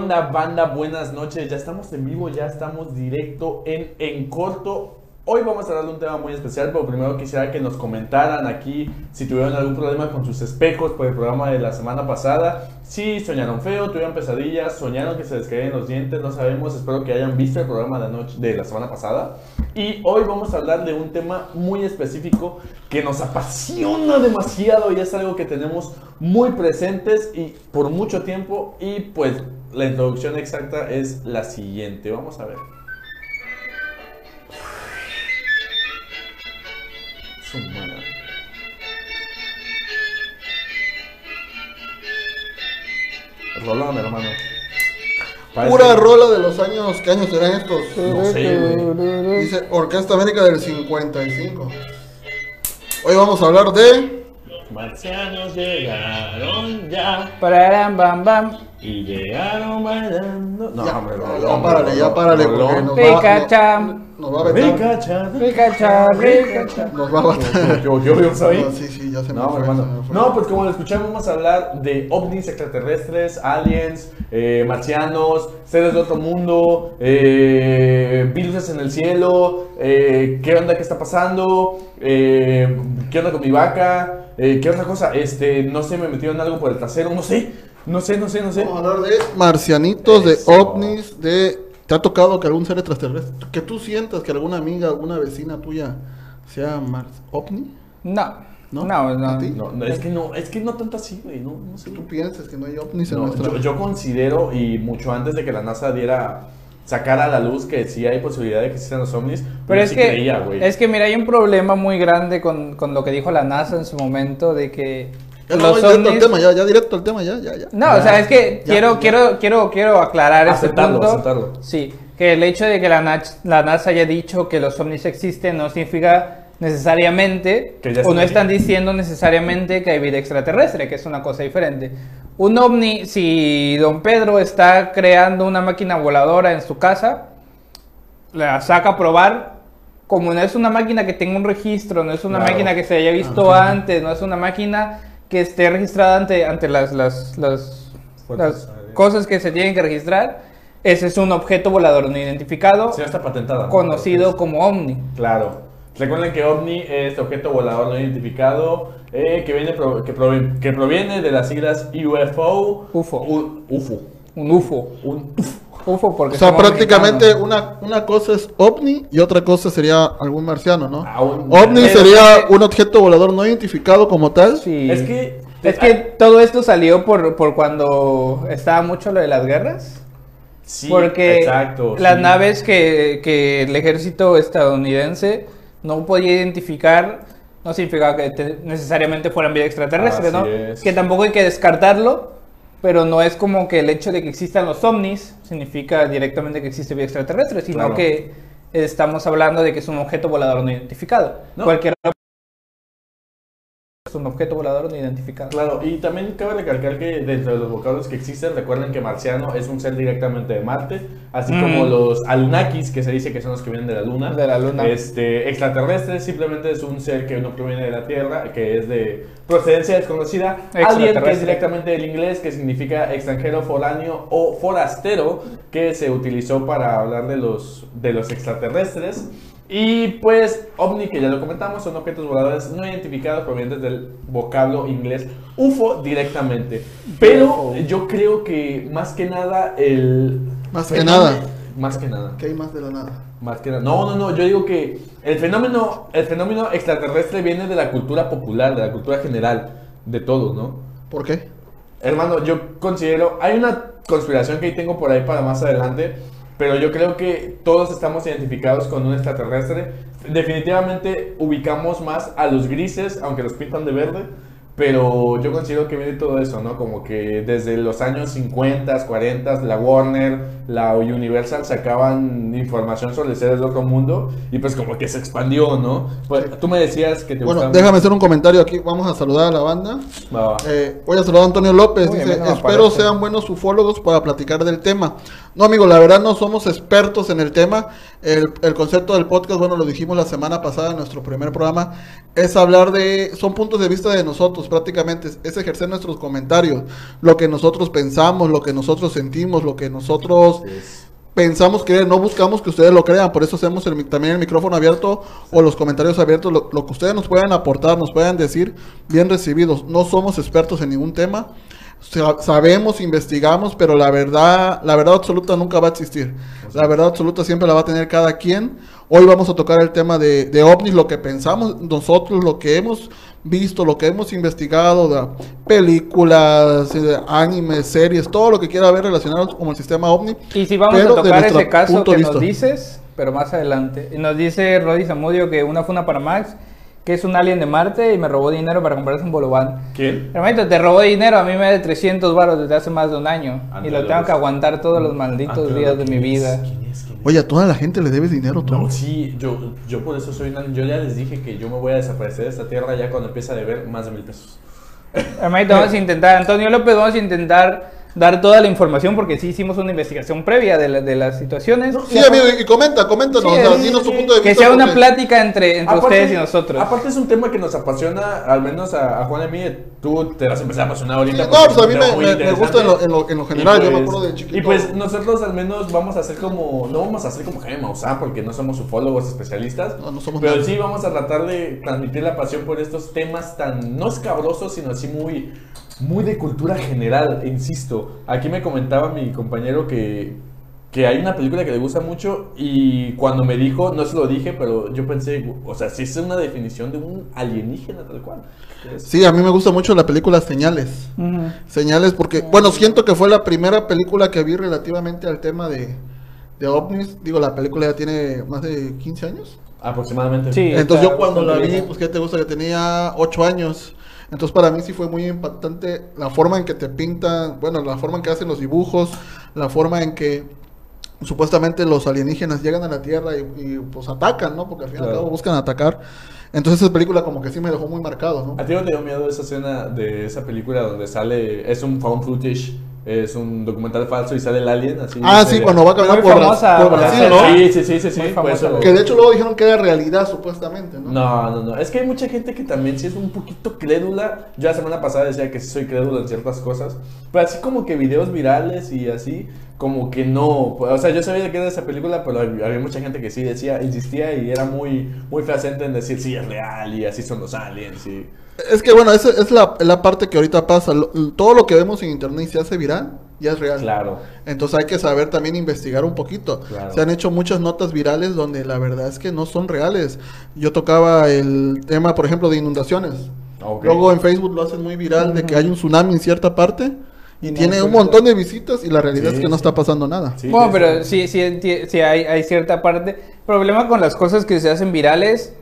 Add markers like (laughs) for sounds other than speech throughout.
¿Qué onda, banda? Buenas noches. Ya estamos en vivo, ya estamos directo en En Corto. Hoy vamos a hablar de un tema muy especial, pero primero quisiera que nos comentaran aquí si tuvieron algún problema con sus espejos por el programa de la semana pasada. Si soñaron feo, tuvieron pesadillas, soñaron que se les caían los dientes, no sabemos. Espero que hayan visto el programa de la, noche, de la semana pasada. Y hoy vamos a hablar de un tema muy específico que nos apasiona demasiado y es algo que tenemos muy presentes y por mucho tiempo. Y pues la introducción exacta es la siguiente. Vamos a ver. Su madre. Rolón, hermano. Parece- Pura rola de los años, ¿qué años serán estos? No sé, güey. Dice Orquesta América del 55. Hoy vamos a hablar de... Marcianos llegaron ya Pararam, bam, bam. y llegaron bailando. No, ya, hombre, ya Rolón, párale, ya párale, porque nos va, nos va a vetar. Ricacha, ricacha. Nos va a vetar. Yo, yo, yo soy. No, sí, sí, ya se me No, fue, hermano. se me fue. No, pues como lo escuchamos, vamos a hablar de ovnis extraterrestres, aliens, eh, marcianos, seres de otro mundo, eh, virus en el cielo, eh, qué onda, qué está pasando, eh, qué onda con mi vaca, eh, qué otra cosa, este, no sé, me metieron algo por el trasero, no sé, no sé, no sé, no sé. Vamos a hablar de marcianitos, Eso. de ovnis, de... ¿Te ha tocado que algún ser extraterrestre, que tú sientas que alguna amiga, alguna vecina tuya sea mar ovni? No, ¿No? no, no. ¿A ti? No, no, es que no, es que no tanto así, güey, no, no sé. ¿Tú piensas que no hay ovnis en No, nuestra... yo, yo considero, y mucho antes de que la NASA diera, sacara a la luz que sí hay posibilidad de que existan los ovnis, Pero es sí que, creía, güey. es que mira, hay un problema muy grande con, con lo que dijo la NASA en su momento de que Ya no, los directo al ovnis... tema, ya, ya directo al tema, ya, ya, ya. No, o sea, es que Ya, quiero, ya. quiero, quiero, quiero aclarar este Aceptarlo, punto. aceptarlo. Sí, que el hecho de que la, la NASA haya dicho que los ovnis existen no significa necesariamente, o no están diciendo necesariamente que hay vida extraterrestre, que es una cosa diferente. Un ovni, si don Pedro está creando una máquina voladora en su casa, la saca a probar, como no es una máquina que tenga un registro, no es una Claro. máquina que se haya visto Ah, antes, no es una máquina que esté registrada ante, ante las, las, las, cosas que se tienen que registrar, ese es un objeto volador no identificado, Sí, está patentada. ¿no? conocido como OVNI. Claro. Recuerden que OVNI es objeto volador no identificado eh, que, viene que, provi- que proviene de las siglas UFO. UFO. U- UFO. Un UFO. Un UFO porque O sea, prácticamente mexicanos. una, una cosa es ovni y otra cosa sería algún marciano, ¿no? Ah, un- ovni Pero- sería un objeto volador no identificado como tal. Sí. Es que. Es que todo esto salió por, por cuando estaba mucho lo de las guerras. Sí, porque exacto, las sí. naves que, que el ejército estadounidense no podía identificar no significaba que te- necesariamente fueran vida extraterrestre, Así ¿no? es. Que tampoco hay que descartarlo, pero no es como que el hecho de que existan los ovnis significa directamente que existe vida extraterrestre, sino Claro. que estamos hablando de que es un objeto volador no identificado. No. Cualquier es un objeto volador no identificado. Claro, y también cabe recalcar que dentro de los vocablos que existen, recuerden que marciano es un ser directamente de Marte, así Mm. como los Anunnakis, que se dice que son los que vienen de la Luna. De la Luna. Este, extraterrestre simplemente es un ser que no proviene de la Tierra, que es de procedencia desconocida. Alien, que es directamente del inglés, que significa extranjero, foráneo o forastero, que se utilizó para hablar de los, de los extraterrestres. Y pues, ovni, que ya lo comentamos, son objetos voladores no identificados provenientes del vocablo inglés UFO directamente. Pero yo creo que más que nada el... Más que fenómeno- nada. Más que nada. ¿Qué hay más de la nada? Más que nada. No, no, no. Yo digo que el fenómeno, el fenómeno extraterrestre viene de la cultura popular, de la cultura general, de todos, ¿no? ¿Por qué? Hermano, yo considero, hay una conspiración que ahí tengo por ahí para más adelante, pero yo creo que todos estamos identificados con un extraterrestre. Definitivamente ubicamos más a los grises, aunque los pintan de verde, pero yo considero que viene todo eso, ¿no? Como que desde los años 50, 40, la Warner, la Universal sacaban información sobre seres de otro mundo y pues como que se expandió, ¿no? Pues, tú me decías que te Bueno, gustaban- déjame hacer un comentario aquí. Vamos a saludar a la banda. Eh, voy a saludar a Antonio López. Dice, no espero aparece". sean buenos ufólogos para platicar del tema. No, amigo, la verdad no somos expertos en el tema. El, el concepto del podcast, bueno, lo dijimos la semana pasada en nuestro primer programa, es hablar de, son puntos de vista de nosotros. Prácticamente es, ejercer nuestros comentarios, lo que nosotros pensamos, lo que nosotros sentimos, lo que nosotros pensamos creer, no buscamos que ustedes lo crean, por eso hacemos el también el micrófono abierto o los comentarios abiertos, lo, lo que ustedes nos puedan aportar, nos puedan decir, bien recibidos. No somos expertos en ningún tema, sa- sabemos, investigamos, pero la verdad, la verdad absoluta nunca va a existir. La verdad absoluta siempre la va a tener cada quien. Hoy vamos a tocar el tema de, de ovnis, lo que pensamos nosotros, lo que hemos visto, lo que hemos investigado, de películas, eh, animes, series, todo lo que quiera ver relacionado con el sistema ovni. Y si vamos Pero a de tocar ese caso que de nos dices, pero más adelante. Nos dice Roddy Zamudio que una funa para Max, que es un alien de Marte y me robó dinero para comprarse un bolobán. ¿Quién? Realmente te robó dinero, a mí me da 300 baros desde hace más de un año. y lo tengo que aguantar todos los malditos Ah, días de ¿quién mi es? vida. ¿Quién es? Oye, a toda la gente le debes dinero, tú. No, sí, yo, yo por eso soy una... Yo ya les dije que yo me voy a desaparecer de esta tierra ya cuando empiece a deber más de mil pesos. Hermanito, vamos a intentar, Antonio López, vamos a intentar dar toda la información porque sí hicimos una investigación previa de, la- de las situaciones. Sí, amigo, y comenta, coméntanos, Sí, o sea, sí, dinos tu sí. punto de que vista. sea una porque- plática entre, entre ustedes y nosotros. Aparte es un tema que nos apasiona, al menos a, a Juan y a mí, tú te vas a empezar a apasionar ahorita. No, es pues a mí me, me- gusta en lo, en lo- en lo Y general, yo me pues- acuerdo de chiquito. Y pues nosotros al menos vamos a hacer como, no vamos a hacer como Jaime Maussan porque no somos ufólogos especialistas, No, no somos pero sí vamos a tratar de transmitir la pasión por estos temas tan, no escabrosos, sino así muy, muy de cultura general, insisto. Aquí me comentaba mi compañero que, que hay una película que le gusta mucho y cuando me dijo, no se lo dije, pero yo pensé, o sea, sí es una definición de un alienígena tal cual. Sí, a mí me gusta mucho la película Señales. Señales porque, bueno, siento que fue la primera película que vi relativamente al tema de, de ovnis. Digo, la película ya tiene más de 15 años. Aproximadamente. Sí. Entonces yo cuando la vi, pues, ¿qué te gusta? Que tenía 8 años. Entonces para mí sí fue muy impactante la forma en que te pintan, bueno, la forma en que hacen los dibujos, la forma en que supuestamente los alienígenas llegan a la Tierra y, y, pues atacan, ¿no? Porque al fin y al Claro. cabo buscan atacar. Entonces esa película como que sí me dejó muy marcado, ¿no? ¿A ti no te dio miedo esa escena de esa película donde sale, es un found footage, es un documental falso y sale el alien así? Ah, sí, cuando va caminando Muy por, famosa. Sí, sí, sí, sí, sí. Que de hecho luego dijeron que era realidad supuestamente, ¿no? No, no, no. Es que hay mucha gente que también sí es un poquito crédula. Yo la semana pasada decía que sí soy crédulo en ciertas cosas. Pero así como que videos virales y así, como que no. O sea, yo sabía de qué era esa película, pero había mucha gente que sí decía, insistía y era muy, muy fehaciente en decir, sí, es real y así son los aliens. Y... Es que bueno, esa es la, la parte que ahorita pasa. Lo- todo lo que vemos en internet y se hace viral, ya es real. Claro. Entonces hay que saber también investigar un poquito. Claro. Se han hecho muchas notas virales donde la verdad es que no son reales. Yo tocaba el tema, por ejemplo, de inundaciones. Ok. Luego en Facebook lo hacen muy viral de que hay un tsunami en cierta parte y No, tiene un montón de visitas y la realidad Sí, es que no está pasando nada. Sí, bueno, pero sí. sí, sí, hay, hay cierta parte. Problema con las cosas que se hacen virales,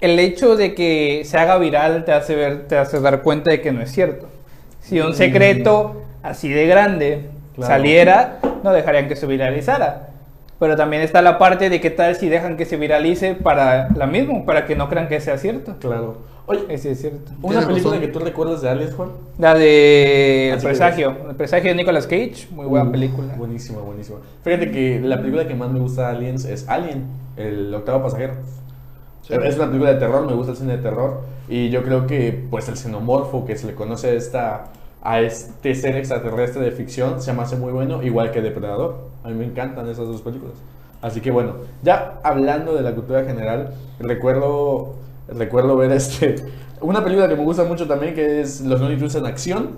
el hecho de que se haga viral te hace ver, te hace dar cuenta de que no es cierto. Si un secreto así de grande Claro. saliera, no dejarían que se viralizara. Pero también está la parte de qué tal si dejan que se viralice para la misma, para que no crean que sea cierto. Claro. Oye, Ese es cierto. ¿una película razón. que tú recuerdas de aliens, Juan? La de El Así Presagio, El Presagio de Nicolas Cage, muy buena Uh, película. Buenísima, buenísima. Fíjate que la película que más me gusta de Aliens es Alien, el octavo pasajero. Sí. Es una película de terror, me gusta el cine de terror. Y yo creo que pues el xenomorfo que se le conoce a, esta, a este ser extraterrestre de ficción se me hace muy bueno, igual que Depredador. A mí me encantan esas dos películas. Así que bueno, ya hablando de la cultura general, recuerdo, recuerdo ver este, una película que me gusta mucho también, que es Los Looney Tunes en acción,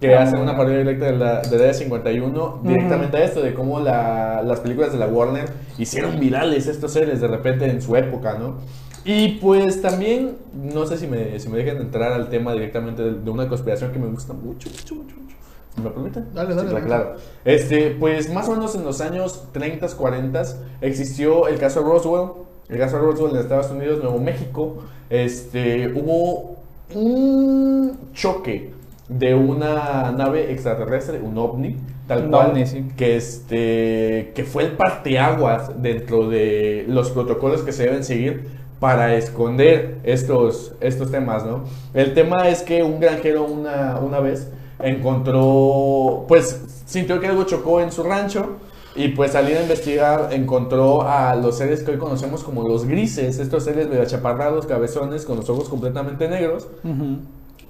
que Ah, hacen una parodia directa de la, de la de 51, directamente a esto, de cómo la- las películas de la Warner hicieron virales estos seres de repente en su época, ¿no? Y pues también, no sé si me, si me dejan entrar al tema directamente de, de una conspiración que me gusta mucho, mucho, mucho, mucho. ¿Me permiten? Dale, dale, Sí, dale. claro. Este, pues más o menos en los años 30, 40 existió el caso Roswell. El caso Roswell en Estados Unidos, Nuevo México. Este, hubo un choque de una nave extraterrestre, un ovni, tal Un cual, ovni, sí. que este, que fue el parteaguas dentro de los protocolos que se deben seguir para esconder estos, estos temas, ¿no? El tema es que un granjero una, una vez encontró, pues sintió que algo chocó en su rancho y pues al ir a investigar encontró a los seres que hoy conocemos como los grises, estos seres medio achaparrados, cabezones, con los ojos completamente negros.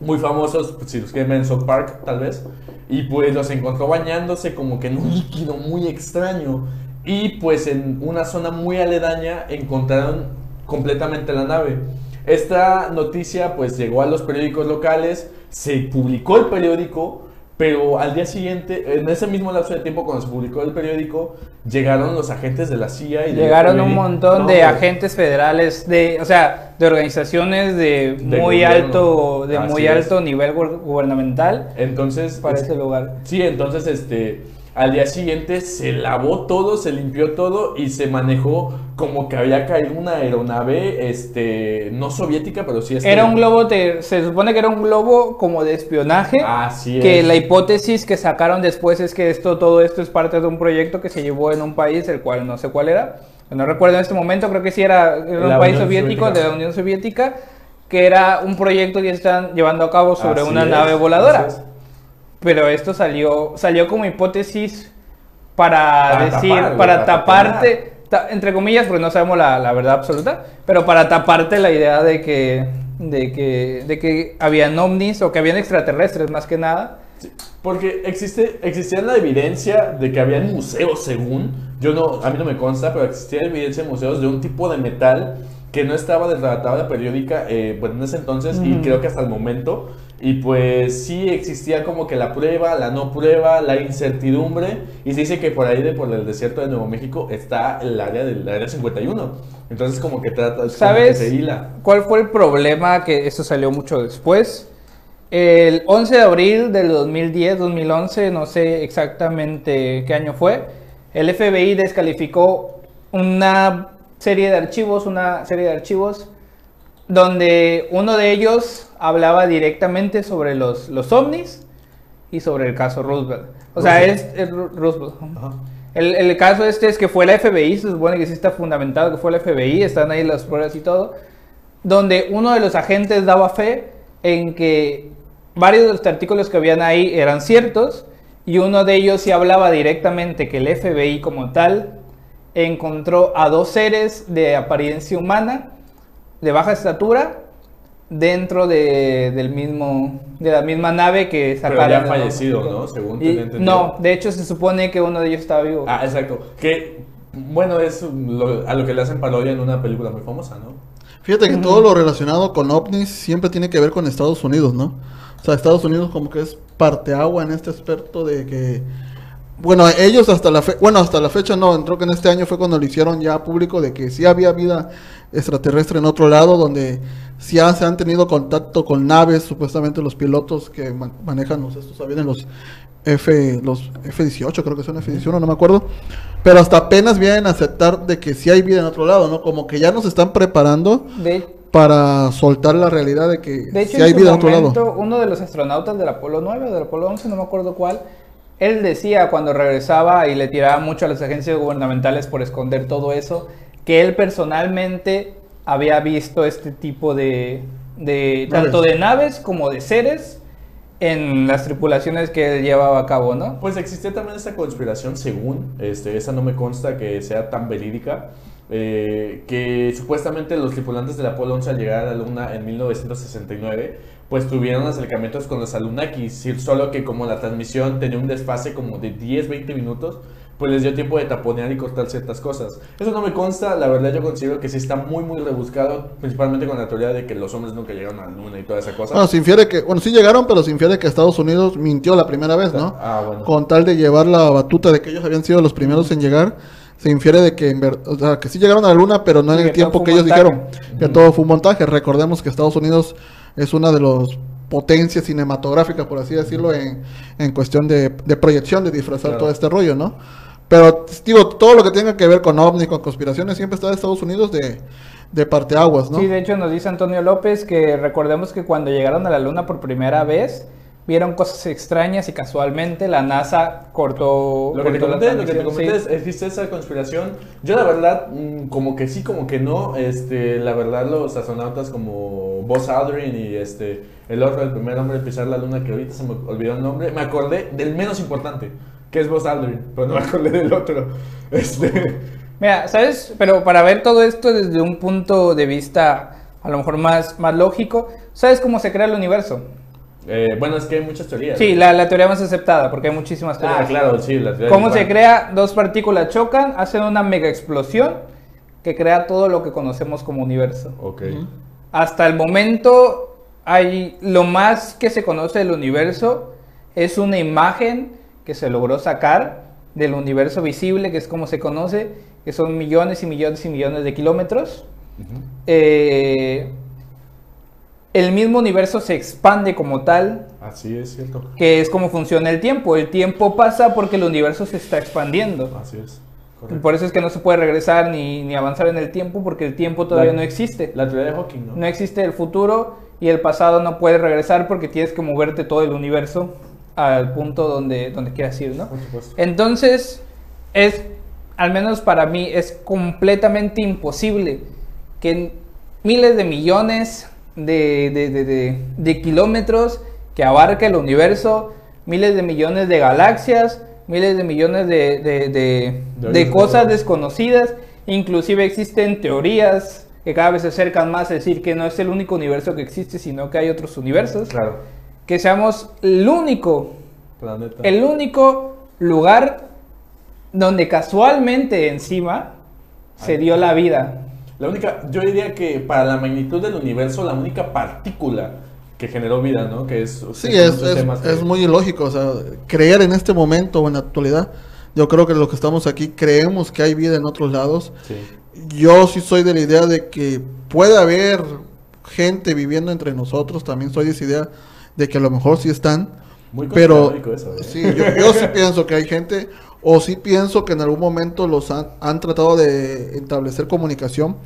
Muy famosos, pues, si los quieren ver en South Park, tal vez. Y pues los encontró bañándose como que en un (laughs) líquido muy extraño. Y pues en una zona muy aledaña encontraron completamente la nave. Esta noticia pues llegó a los periódicos locales, se publicó el periódico, pero al día siguiente, en ese mismo lapso de tiempo cuando se publicó el periódico, llegaron los agentes de la CIA y Llegaron un montón No, de agentes federales, de, o sea, de organizaciones de, De muy gobierno. alto, de Así muy es. alto nivel gu- gubernamental Entonces, para es- ese lugar. Sí, entonces este al día siguiente se lavó todo, se limpió todo y se manejó como que había caído una aeronave este no soviética, pero sí este, Era un globo, te- se supone que era un globo como de espionaje. Así que es. la hipótesis que sacaron después es que esto, todo esto es parte de un proyecto que se llevó en un país, el cual no sé cuál era. No recuerdo en este momento, creo que sí era, un país Unión soviético, Soviética. de la Unión Soviética, que era un proyecto que están llevando a cabo sobre Así una es, nave voladora. Pero esto salió, salió como hipótesis para, Para decir, tapar, para para taparte, ta- entre comillas, porque no sabemos la, la verdad absoluta, pero para taparte la idea de que, de que, de que habían ovnis o que habían extraterrestres más que nada. Porque existe, existía la evidencia de que había museos, según, yo no, a mí no me consta, pero existía evidencia en museos de un tipo de metal que no estaba dentro de la tabla periódica, eh, bueno, en ese entonces, y creo que hasta el momento, y pues sí existía como que la prueba, la no prueba, la incertidumbre, y se dice que por ahí de por el desierto de Nuevo México está el área del área 51, entonces como que trata, como que ¿Sabes se hila. cuál fue el problema? Que esto salió mucho después. El 11 de abril del 2010, 2011, no sé exactamente qué año fue, el FBI descalificó una serie de archivos, una serie de archivos donde uno de ellos hablaba directamente sobre los, los ovnis y sobre el caso Roosevelt. O sea, es, Roosevelt. Ajá. El, el caso este es que fue la FBI, se supone que sí está fundamentado que fue la FBI, están ahí las pruebas y todo, donde uno de los agentes daba fe en que varios de los artículos que habían ahí eran ciertos y uno de ellos sí hablaba directamente que el FBI como tal encontró a dos seres de apariencia humana, de baja estatura, dentro de, del mismo, de la misma nave que Pero sacaron. ya del fallecido. ¿no? Según Y- tenía entendido. no, de hecho se supone que uno de ellos estaba vivo. Ah, exacto. Que, bueno, es lo- a lo que le hacen parodia en una película muy famosa, ¿no? Fíjate que todo lo relacionado con ovnis siempre tiene que ver con Estados Unidos, ¿no? O sea, Estados Unidos como que es parteagua en este aspecto de que... Bueno, ellos hasta la fe bueno, hasta la fecha no, entró que en este año fue cuando lo hicieron ya público de que sí había vida extraterrestre en otro lado, donde ya se han tenido contacto con naves, supuestamente los pilotos que man- manejan los, estos aviones, los F, los F-18, creo que son F-18, no me acuerdo. Pero hasta apenas vienen a aceptar de que sí hay vida en otro lado, ¿no? Como que ya nos están preparando De, para soltar la realidad de que de hecho, sí hay en vida en otro lado. uno de los astronautas del Apolo 9 o del Apolo 11, no me acuerdo cuál, él decía cuando regresaba y le tiraba mucho a las agencias gubernamentales por esconder todo eso, que él personalmente había visto este tipo de, de tanto de naves como de seres en las tripulaciones que él llevaba a cabo, ¿no? Pues existe también esta conspiración, según, este, esa no me consta que sea tan verídica, eh, que supuestamente los tripulantes del Apolo 11 al llegar a la Luna en 1969, pues tuvieron acercamientos con los Anunnakis, solo que como la transmisión tenía un desfase como de 10-20 minutos, pues les dio tiempo de taponear y cortar ciertas cosas. Eso no me consta, la verdad yo considero que sí está muy muy rebuscado, principalmente con la teoría de que los hombres nunca llegaron a la Luna y toda esa cosa. Bueno, se infiere que, bueno, sí llegaron, pero se infiere que Estados Unidos mintió la primera vez, ¿no? Ah, bueno. Con tal de llevar la batuta de que ellos habían sido los primeros en llegar, se infiere de que, o sea, que sí llegaron a la luna, pero no Sí, en el tiempo que ellos montaje. dijeron, que todo fue un montaje. Recordemos que Estados Unidos es una de las potencias cinematográficas, por así decirlo, en, en cuestión de, de proyección, de disfrazar Claro. todo este rollo, ¿no? Pero, digo, todo lo que tenga que ver con ovni, con conspiraciones, siempre está de Estados Unidos de, de parteaguas, ¿no? Sí, de hecho nos dice Antonio López que recordemos que cuando llegaron a la Luna por primera vez, vieron cosas extrañas y casualmente la NASA cortó... Lo que te cortó comenté, lo que te transmisión, comenté sí. es, existe esa conspiración. Yo la verdad, mm, como que sí, como que no. Este, la verdad, los astronautas como Buzz Aldrin y este, el otro, el primer hombre en pisar la luna, que ahorita se me olvidó el nombre, me acordé del menos importante, que es Buzz Aldrin, pero no me acordé del otro. Este, Mira, ¿sabes? Pero para ver todo esto desde un punto de vista a lo mejor más, más lógico, ¿sabes cómo se crea el universo? Eh, bueno, es que hay muchas teorías. Sí, la, la teoría más aceptada, porque hay muchísimas teorías. Ah, claro, sí, la teoría ¿Cómo se crea? Dos partículas chocan, hacen una mega explosión que crea todo lo que conocemos como universo. Ok. Hasta el momento, hay lo más que se conoce del universo es una imagen que se logró sacar del universo visible, que es como se conoce, que son millones y millones y millones de kilómetros. Eh, el mismo universo se expande como tal, Así es, cierto. que es como funciona el tiempo. El tiempo pasa porque el universo se está expandiendo. Así es. Correcto. Por eso es que no se puede regresar ni, ni avanzar en el tiempo porque el tiempo todavía La- no existe. La teoría de Hawking, ¿no? No existe el futuro y el pasado no puede regresar porque tienes que moverte todo el universo al punto donde, donde quieras ir, ¿no? Por supuesto. Entonces, es, al menos para mí, es completamente imposible que miles de millones de, de- de- de- kilómetros que abarca el universo, miles de millones de galaxias, miles de millones de, cosas desconocidas, inclusive existen teorías que cada vez se acercan más a decir que no es el único universo que existe, sino que hay otros universos, Claro. Que seamos el único Planeta. el único lugar donde casualmente encima se dio la vida. La única, yo diría que para la magnitud del universo, la única partícula que generó vida, ¿no? Que es. Sí, es, es, que- es muy ilógico, o sea, creer en este momento o en la actualidad, yo creo que los que estamos aquí creemos que hay vida en otros lados. Sí. Yo sí soy de la idea de que puede haber gente viviendo entre nosotros, también soy de esa idea de que a lo mejor sí están, Muy pero eso, ¿eh? sí, yo, yo sí (laughs) pienso que hay gente, o sí pienso que en algún momento los han, han tratado de establecer comunicación,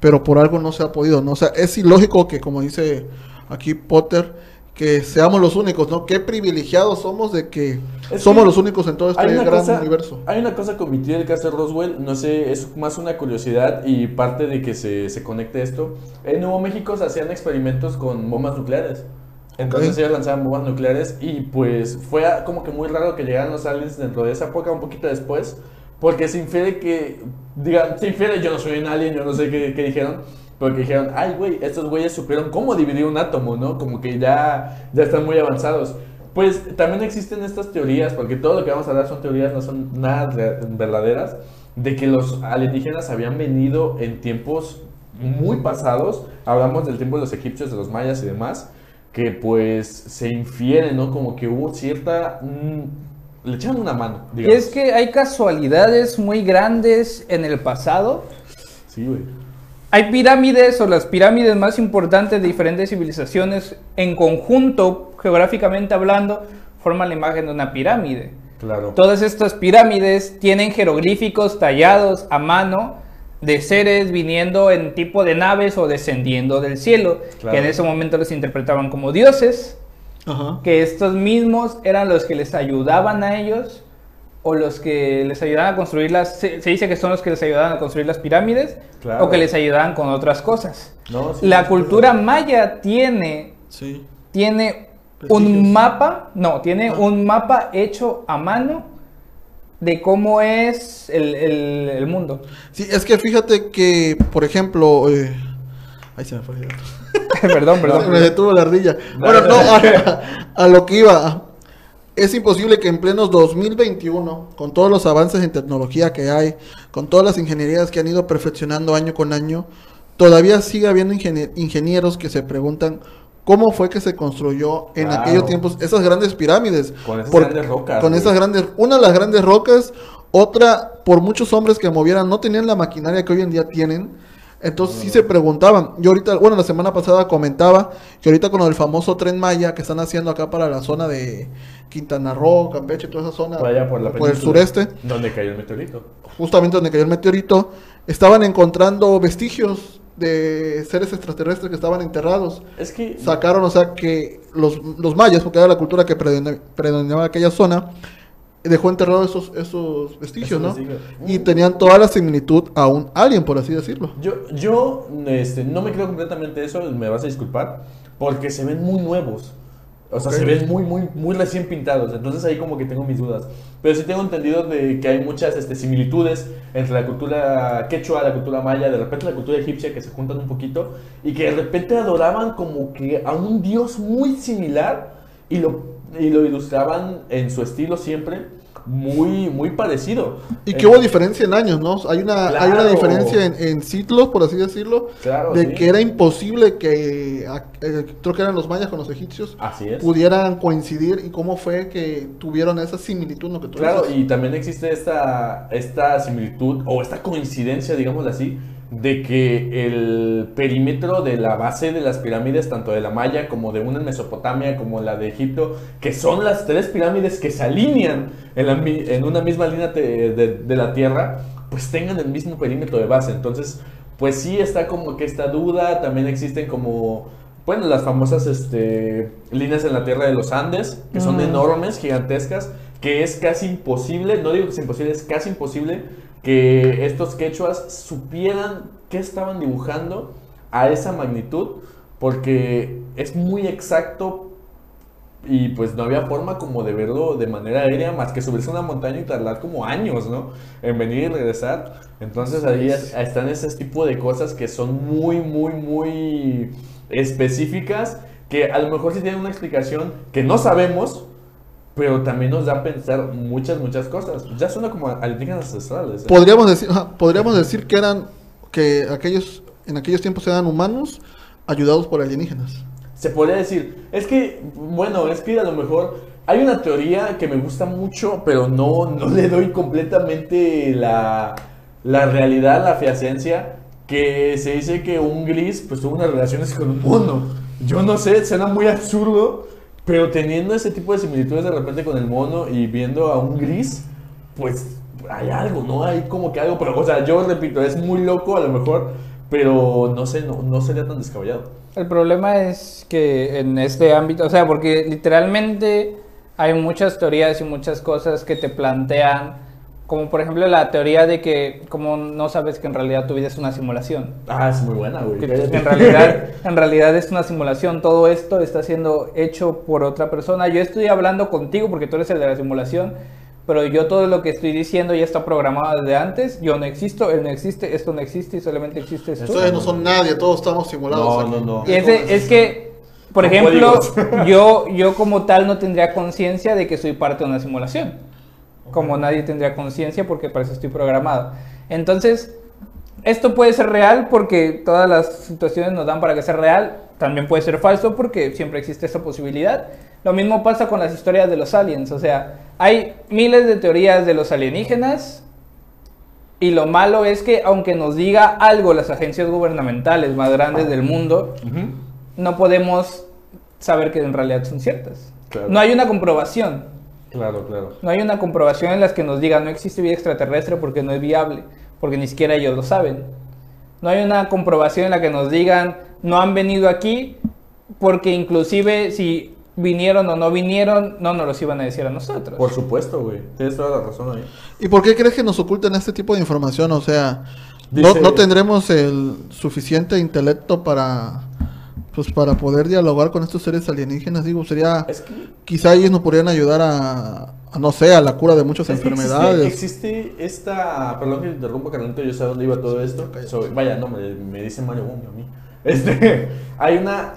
pero por algo no se ha podido, ¿no? O sea, es ilógico que, como dice aquí Potter, que seamos los únicos, ¿no? Qué privilegiados somos de que Es somos que los únicos en todo este gran cosa, universo. hay una cosa con mi tío del caso de Roswell, no sé, es más una curiosidad y parte de que se, se conecte esto. En Nuevo México se hacían experimentos con bombas nucleares. Entonces ellos lanzaban bombas nucleares y pues fue como que muy raro que llegaran los aliens dentro de esa época, un poquito después, porque se infiere que, digan, se infiere, yo no soy un alien, yo no sé qué, qué dijeron, pero que dijeron, ay güey, estos güeyes supieron cómo dividir un átomo, ¿no? Como que ya, ya están muy avanzados. Pues también existen estas teorías, porque todo lo que vamos a hablar son teorías, no son nada verdaderas, de que los alienígenas habían venido en tiempos muy pasados, hablamos del tiempo de los egipcios, de los mayas y demás, que pues se infiere, ¿no? Como que hubo cierta... mm, le echaron una mano, Y digamos. es que hay casualidades muy grandes en el pasado. Sí, güey. Hay pirámides o las pirámides más importantes de diferentes civilizaciones en conjunto, geográficamente hablando, forman la imagen de una pirámide. Claro. Todas estas pirámides tienen jeroglíficos tallados a mano de seres viniendo en tipo de naves o descendiendo del cielo, Claro. que en ese momento los interpretaban como dioses, Ajá. que estos mismos eran los que les ayudaban a ellos o los que les ayudaban a construir las... Se, se dice que son los que les ayudaban a construir las pirámides Claro. o que les ayudaban con otras cosas. No, sí, La cultura maya tiene Sí. tiene un mapa, no, tiene Ah. un mapa hecho a mano de cómo es el, el- el mundo. Sí, es que fíjate que, por ejemplo, eh, ahí se me fue el (laughs) perdón, perdón. (laughs) me detuvo la ardilla. Bueno, no, a, a lo que iba. Es imposible que en plenos 2021, con todos los avances en tecnología que hay, con todas las ingenierías que han ido perfeccionando año con año, todavía siga habiendo ingenie- ingenieros que se preguntan cómo fue que se construyó en Claro. aquellos tiempos esas grandes pirámides. Con esas Por- grandes rocas. Con güey. esas grandes, una de las grandes rocas, otra por muchos hombres que movieran, no tenían la maquinaria que hoy en día tienen. Entonces sí se preguntaban. Yo ahorita, bueno, la semana pasada comentaba que ahorita con el famoso tren Maya que están haciendo acá para la zona de Quintana Roo, Campeche, toda esa zona, Por por la el sureste, Donde cayó el meteorito. justamente donde cayó el meteorito, estaban encontrando vestigios de seres extraterrestres que estaban enterrados Es que. sacaron, o sea, que los, los mayas, porque era la cultura que predomina- predominaba aquella zona, dejó enterrados esos, esos vestigios, ¿no? Y tenían toda la similitud a un alien, por así decirlo. Yo, yo este, no me creo completamente eso, me vas a disculpar, porque se ven muy nuevos. O sea, se ven muy, muy, muy recién pintados. Entonces ahí como que tengo mis dudas. Pero sí tengo entendido de que hay muchas este, similitudes entre la cultura quechua, la cultura maya, de repente la cultura egipcia que se juntan un poquito y que de repente adoraban como que a un dios muy similar y lo, y lo ilustraban en su estilo siempre muy, muy parecido. Y que hubo diferencia en años, ¿no? Hay una, hay una diferencia en, en ciclos, por así decirlo, Claro, de sí. que era imposible que, a- eh, creo que eran los mayas con los egipcios, Así es. pudieran coincidir y cómo fue que tuvieron esa similitud, lo que tú Claro, dices. y también existe esta, esta similitud o esta coincidencia, digamos así, de que el perímetro de la base de las pirámides, tanto de la Maya como de una en Mesopotamia, como la de Egipto, que son las tres pirámides que se alinean en, la mi- en una misma línea de, de la Tierra, pues tengan el mismo perímetro de base. Entonces, pues sí está como que esta duda, también existen como... Bueno, las famosas este, líneas en la tierra de los Andes, que son Mm. enormes, gigantescas, que es casi imposible, no digo que es imposible, es casi imposible que estos quechuas supieran qué estaban dibujando a esa magnitud, porque es muy exacto y pues no había forma como de verlo de manera aérea más que subirse a una montaña y tardar como años, ¿no? En venir y regresar. Entonces ahí es- están ese tipo de cosas que son muy, muy, muy específicas que a lo mejor sí tienen una explicación que no sabemos, pero también nos da a pensar muchas, muchas cosas. Ya suena como alienígenas ancestrales. ¿eh? Podríamos decir, podríamos decir que eran, que aquellos, en aquellos tiempos eran humanos ayudados por alienígenas. Se podría decir, es que, bueno, es que a lo mejor hay una teoría que me gusta mucho, pero no, no le doy completamente la, la realidad, la fehacencia, que se dice que un gris pues tuvo unas relaciones con un mono. Yo no sé, suena muy absurdo, pero teniendo ese tipo de similitudes de repente con el mono y viendo a un gris, pues hay algo, ¿no? Hay como que algo, pero, o sea, yo repito, es muy loco a lo mejor, pero no sé, no, no sería tan descabellado. El problema es que en este ámbito, o sea, porque literalmente hay muchas teorías y muchas cosas que te plantean, como por ejemplo la teoría de que como no sabes que en realidad tu vida es una simulación. Ah, es muy buena, güey. Que en realidad, (laughs) en realidad es una simulación, todo esto está siendo hecho por otra persona. Yo estoy hablando contigo porque tú eres el de la simulación, pero yo todo lo que estoy diciendo ya está programado desde antes. Yo no existo, él no existe, esto no existe y solamente existes tú. Ustedes no son nadie, todos estamos simulados. No, aquí. no, no. Y es, de- es que, por Con ejemplo, yo, yo como tal no tendría conciencia de que soy parte de una simulación. Como nadie tendría conciencia porque para eso estoy programado. Entonces, esto puede ser real porque todas las situaciones nos dan para que sea real. También puede ser falso porque siempre existe esta posibilidad. Lo mismo pasa con las historias de los aliens. O sea, hay miles de teorías de los alienígenas. Y lo malo es que aunque nos diga algo las agencias gubernamentales más grandes del mundo, no podemos saber que en realidad son ciertas. Claro. No hay una comprobación. Claro, claro. No hay una comprobación en las que nos digan no existe vida extraterrestre porque no es viable, porque ni siquiera ellos lo saben. No hay una comprobación en la que nos digan no han venido aquí porque inclusive si vinieron o no vinieron, no nos los iban a decir a nosotros. Por supuesto, güey. Tienes toda la razón ahí. ¿Y por qué crees que nos ocultan este tipo de información? O sea, no, no tendremos el suficiente intelecto para pues para poder dialogar con estos seres alienígenas. Digo, sería Es que quizá ellos nos podrían ayudar a, a, no sé, a la cura de muchas Es enfermedades. Existe, existe esta. Perdón que te interrumpa, carnalito, yo sé a dónde iba todo esto. Vaya, no, me, me dice Mario Boom a mí. Este, (laughs) hay una.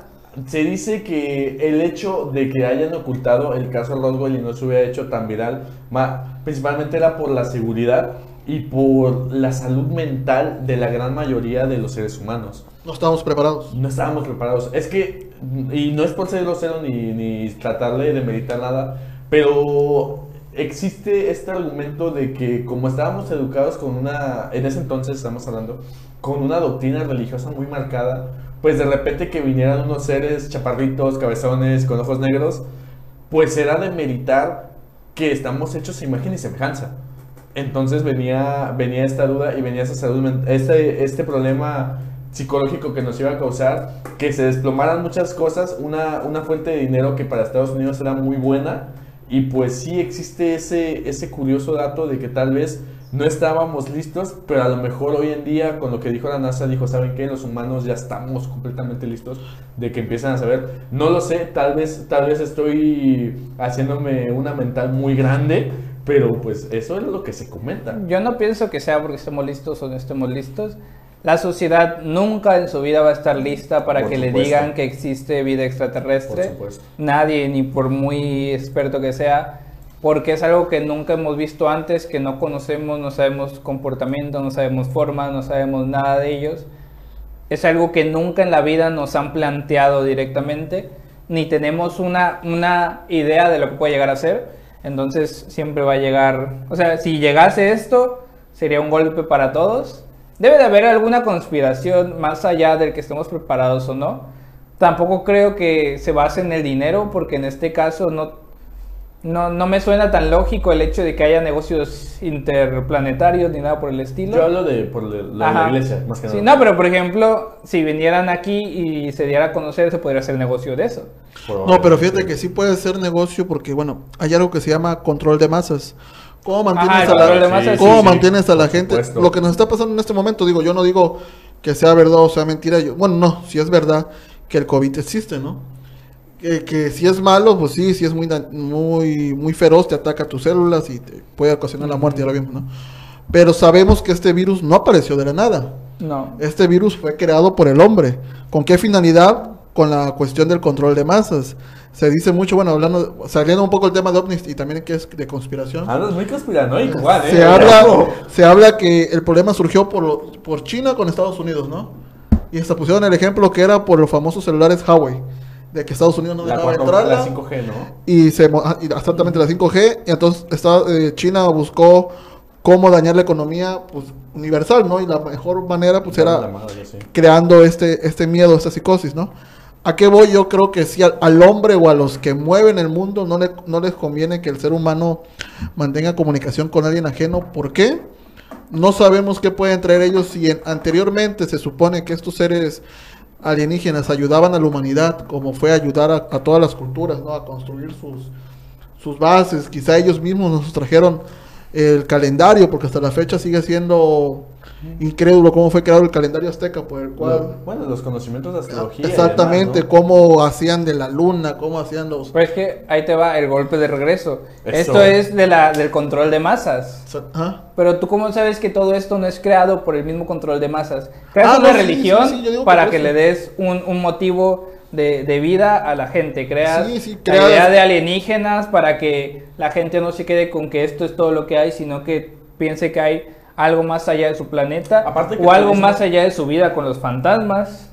Se dice que el hecho de que hayan ocultado el caso Roswell y no se hubiera hecho tan viral, ma- principalmente era por la seguridad y por la salud mental de la gran mayoría de los seres humanos. No estamos preparados. No estábamos preparados. Es que, y no es por ser grosero ni, ni tratarle de meditar nada, pero existe este argumento de que como estábamos educados con una, en ese entonces estamos hablando, con una doctrina religiosa muy marcada, pues de repente que vinieran unos seres chaparritos, cabezones, con ojos negros, pues era de meditar que estamos hechos a imagen y semejanza. Entonces venía, venía esta duda y venía este, este problema psicológico que nos iba a causar, que se desplomaran muchas cosas, una, una fuente de dinero que para Estados Unidos era muy buena, y pues sí existe ese, ese curioso dato de que tal vez no estábamos listos, pero a lo mejor hoy en día con lo que dijo la NASA, dijo, ¿saben qué? Los humanos ya estamos completamente listos de que empiezan a saber. No lo sé, tal vez, tal vez estoy haciéndome una mental muy grande, pero pues eso es lo que se comenta. Yo no pienso que sea porque estemos listos o no estemos listos. La sociedad nunca en su vida va a estar lista para Por que le supuesto. digan que existe vida extraterrestre. Por supuesto. Nadie, ni por muy experto que sea, porque es algo que nunca hemos visto antes, que no conocemos, no sabemos comportamiento, no sabemos forma, no sabemos nada de ellos. Es algo que nunca en la vida nos han planteado directamente, ni tenemos una, una idea de lo que puede llegar a ser. Entonces siempre va a llegar, o sea, si llegase esto, sería un golpe para todos. Debe de haber alguna conspiración más allá del que estemos preparados o no. Tampoco creo que se base en el dinero, porque en este caso no, no, no me suena tan lógico el hecho de que haya negocios interplanetarios ni nada por el estilo. Yo hablo de por la, la- la Ajá. iglesia, más que Sí, nada. no, pero por ejemplo, si vinieran aquí y se diera a conocer, se podría hacer negocio de eso. No, pero fíjate que sí puede ser negocio porque, bueno, hay algo que se llama control de masas. ¿Cómo mantienes, Ajá, a, la, control de masas, ¿cómo sí, sí, mantienes a la gente? Lo que nos está pasando en este momento, digo, yo no digo que sea verdad o sea mentira. Yo, bueno, no, si es verdad que el COVID existe, ¿no? Que, que si es malo, pues sí, si es muy, muy, muy feroz, te ataca tus células y te puede ocasionar la muerte, ya lo vimos, ¿no? Pero sabemos que este virus no apareció de la nada. No. Este virus fue creado por el hombre. ¿Con qué finalidad? Con la cuestión del control de masas. Se dice mucho, bueno, hablando, saliendo un poco el tema de ovnis y también que es de conspiración. Andas muy conspiranoico, igual, ¿eh? se, habla, se habla que el problema surgió por, lo- por China con Estados Unidos, ¿no? Y hasta pusieron el ejemplo que era por los famosos celulares Huawei, de que Estados Unidos no dejaba 4, entrar. la 5G, ¿no? Y se y exactamente la 5G, y entonces esta- eh, China buscó cómo dañar la economía pues, universal, ¿no? Y la mejor manera pues era La madre, sí. creando este, este miedo, esta psicosis, ¿no? ¿A qué voy? Yo creo que si al, al hombre o a los que mueven el mundo no, le- no les conviene que el ser humano mantenga comunicación con alguien ajeno. ¿Por qué? No sabemos qué pueden traer ellos si en- anteriormente se supone que estos seres alienígenas ayudaban a la humanidad, como fue ayudar a, todas las culturas, ¿no? A construir sus, sus bases. Quizá ellos mismos nos trajeron el calendario, porque hasta la fecha sigue siendo incrédulo cómo fue creado el calendario azteca, por el cual... Bueno, los conocimientos de astrología. Exactamente, demás, ¿no? cómo hacían de la luna, cómo hacían los... Pues es que ahí te va el golpe de regreso. Eso. Esto es de la, del control de masas. Ajá. Pero tú cómo sabes que todo esto no es creado por el mismo control de masas. Creas Ah, una no, sí, religión sí, sí, que para que eso. le des un, un motivo de, de vida a la gente. Creas Sí, sí, la creas- idea de alienígenas para que la gente no se quede con que esto es todo lo que hay, sino que piense que hay algo más allá de su planeta Aparte o algo más allá de su vida con los fantasmas.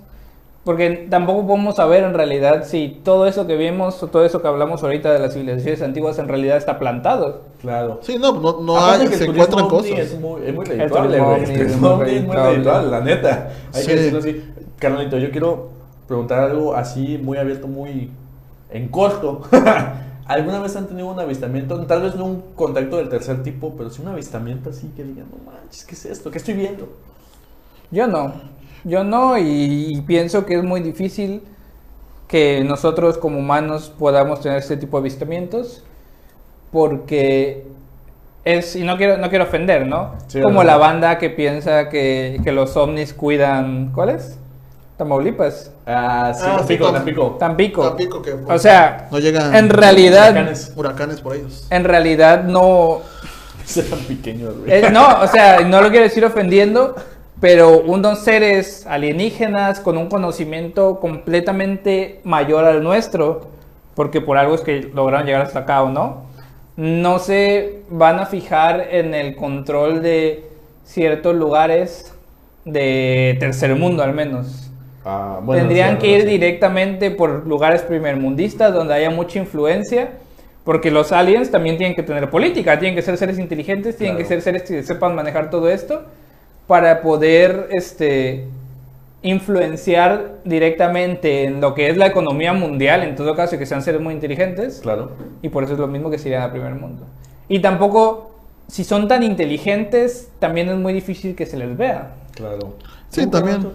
Porque tampoco podemos saber en realidad si todo eso que vimos o todo eso que hablamos ahorita de las civilizaciones antiguas en realidad está plantado. Claro. Sí, no, no, no hay, se encuentran cosas. Es muy, es muy redituable, güey. es muy redituable. redituable, la neta. Hay Sí. que decirlo así. Carnalito, yo quiero preguntar algo así, muy abierto, muy en corto. (laughs) ¿Alguna vez han tenido un avistamiento? Tal vez no un contacto del tercer tipo, pero sí un avistamiento así que digan, no manches, ¿qué es esto? ¿Qué estoy viendo? Yo no, yo no y, y pienso que es muy difícil que nosotros como humanos podamos tener este tipo de avistamientos porque es, y no quiero, no quiero ofender, ¿no? Sí, como no. la banda que piensa que, que los ovnis cuidan, ¿cuál es? Tamaulipas, Ah, sí, Ah, Tampico, Tam- Tampico. Tampico. Tampico que, O sea, no llegan en realidad, Huracanes. huracanes por ellos. en realidad no, (laughs) Serán pequeños, güey. Eh, no, o sea, no lo quiero decir ofendiendo, pero unos seres alienígenas con un conocimiento completamente mayor al nuestro, porque por algo es que lograron llegar hasta acá o no, no se van a fijar en el control de ciertos lugares de tercer mundo al menos. Ah, bueno, Tendrían sí, que ir sí. directamente por lugares primermundistas donde haya mucha influencia, porque los aliens también tienen que tener política, tienen que ser seres inteligentes, tienen Claro. que ser seres que sepan manejar todo esto para poder este influenciar directamente en lo que es la economía mundial, en todo caso, que sean seres muy inteligentes. Claro. Y por eso es lo mismo que sería el primer mundo. Y tampoco, si son tan inteligentes, también es muy difícil que se les vea. Claro. Sí, ¿Tú, también.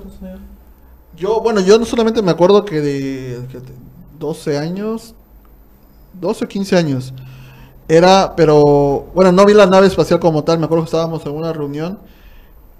Yo, bueno, yo no solamente me acuerdo que de que de 12 años, 12 o 15 años, era, pero, bueno, no vi la nave espacial como tal, me acuerdo que estábamos en una reunión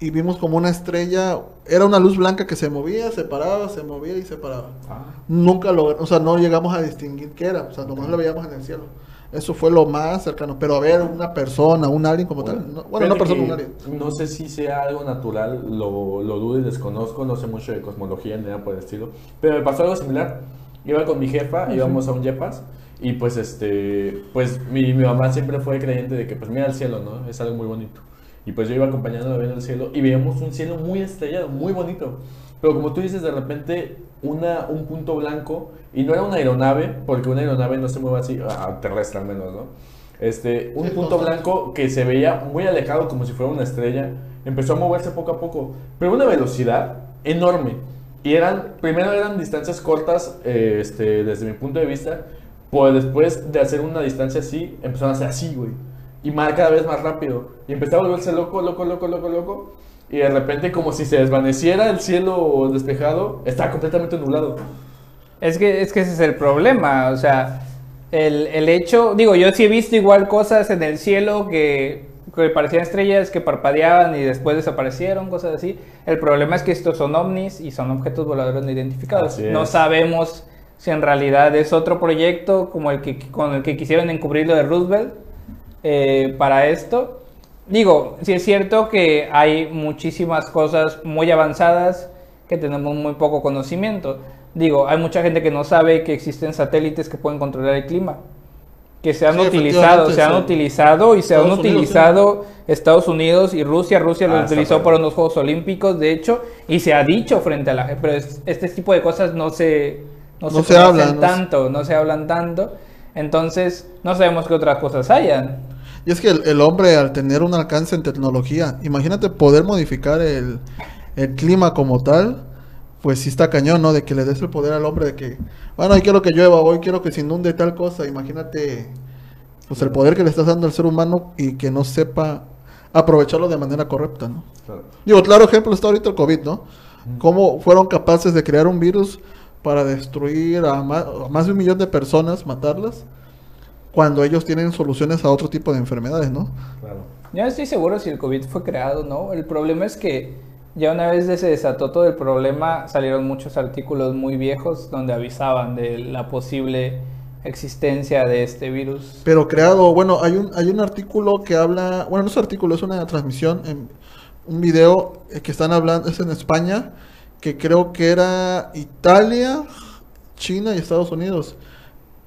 y vimos como una estrella, era una luz blanca que se movía, se paraba, se movía y se paraba. Ah, Nunca lo, o sea, no llegamos a distinguir qué era, o sea, nomás lo veíamos en el cielo. Eso fue lo más cercano. Pero a ver, una persona, un alien como tal. no- bueno, no Fíjate persona, un alien. No sé si sea algo natural, lo, lo dudo y desconozco, no sé mucho de cosmología ni nada por el estilo. Pero me pasó algo similar. Iba con mi jefa, íbamos a un Yepas y pues este, pues mi, mi mamá siempre fue creyente de que pues mira el cielo, ¿no? Es algo muy bonito. Y pues yo iba acompañándola viendo el cielo y veíamos un cielo muy estrellado, muy bonito. Pero como tú dices, de repente una, un punto blanco, y no era una aeronave, porque una aeronave no se mueve así, ah, terrestre al menos, ¿no? Este, un punto blanco que se veía muy alejado como si fuera una estrella, empezó a moverse poco a poco, pero a una velocidad enorme. Y eran, primero eran distancias cortas, eh, este, desde mi punto de vista, pues después de hacer una distancia así, empezaron a hacer así, güey. Y más, cada vez más rápido. Y empezó a volverse loco, loco, loco, loco, loco. Y de repente, como si se desvaneciera el cielo despejado, estaba completamente nublado. Es que, es que ese es el problema, o sea, el, el hecho, digo, yo sí he visto igual cosas en el cielo que, que parecían estrellas, que parpadeaban y después desaparecieron, cosas así. El problema es que estos son ovnis y son objetos voladores no identificados. No sabemos si en realidad es otro proyecto como el que, con el que quisieron encubrir lo de Roosevelt eh, para esto. Digo, sí es cierto que hay muchísimas cosas muy avanzadas que tenemos muy poco conocimiento. Digo, hay mucha gente que no sabe que existen satélites que pueden controlar el clima, que se han Sí, utilizado, se han sí. utilizado y se han Unidos, utilizado Estados Unidos y Rusia. Rusia lo Ah, utilizó exactamente. para unos Juegos Olímpicos, de hecho, y se ha dicho frente a la gente, pero es- este tipo de cosas no se, no No se, hablan, no se- tanto, no se hablan tanto. Entonces, no sabemos qué otras cosas hayan. Y es que el, el hombre, al tener un alcance en tecnología, imagínate poder modificar el, el clima como tal, pues sí está cañón, ¿no? De que le des el poder al hombre de que, bueno, hoy quiero que llueva, hoy quiero que se inunde tal cosa. Imagínate, pues el poder que le estás dando al ser humano y que no sepa aprovecharlo de manera correcta, ¿no? Claro. Digo, claro ejemplo está ahorita el COVID, ¿no? Cómo fueron capaces de crear un virus para destruir a más, de un millón de personas, matarlas, cuando ellos tienen soluciones a otro tipo de enfermedades, ¿no? Claro. Yo no estoy seguro si el COVID fue creado o no. El problema es que ya una vez se desató todo el problema, salieron muchos artículos muy viejos donde avisaban de la posible existencia de este virus. Pero creado, bueno, hay un, hay un artículo que habla, bueno, no es artículo, es una transmisión, en, un video eh, que están hablando, es en España, que creo que era Italia, China y Estados Unidos,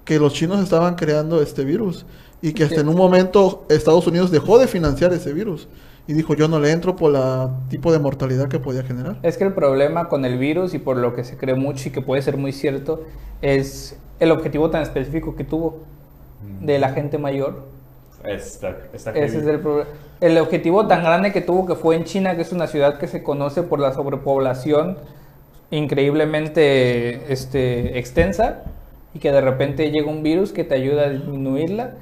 que los chinos estaban creando este virus y que hasta en un momento Estados Unidos dejó de financiar ese virus y dijo yo no le entro por la tipo de mortalidad que podía generar. Es que el problema con el virus y por lo que se cree mucho y que puede ser muy cierto es el objetivo tan específico que tuvo de la gente mayor. Está, está Ese es el problema. El objetivo tan grande que tuvo que fue en China, que es una ciudad que se conoce por la sobrepoblación increíblemente este, extensa y que de repente llega un virus que te ayuda a disminuirla,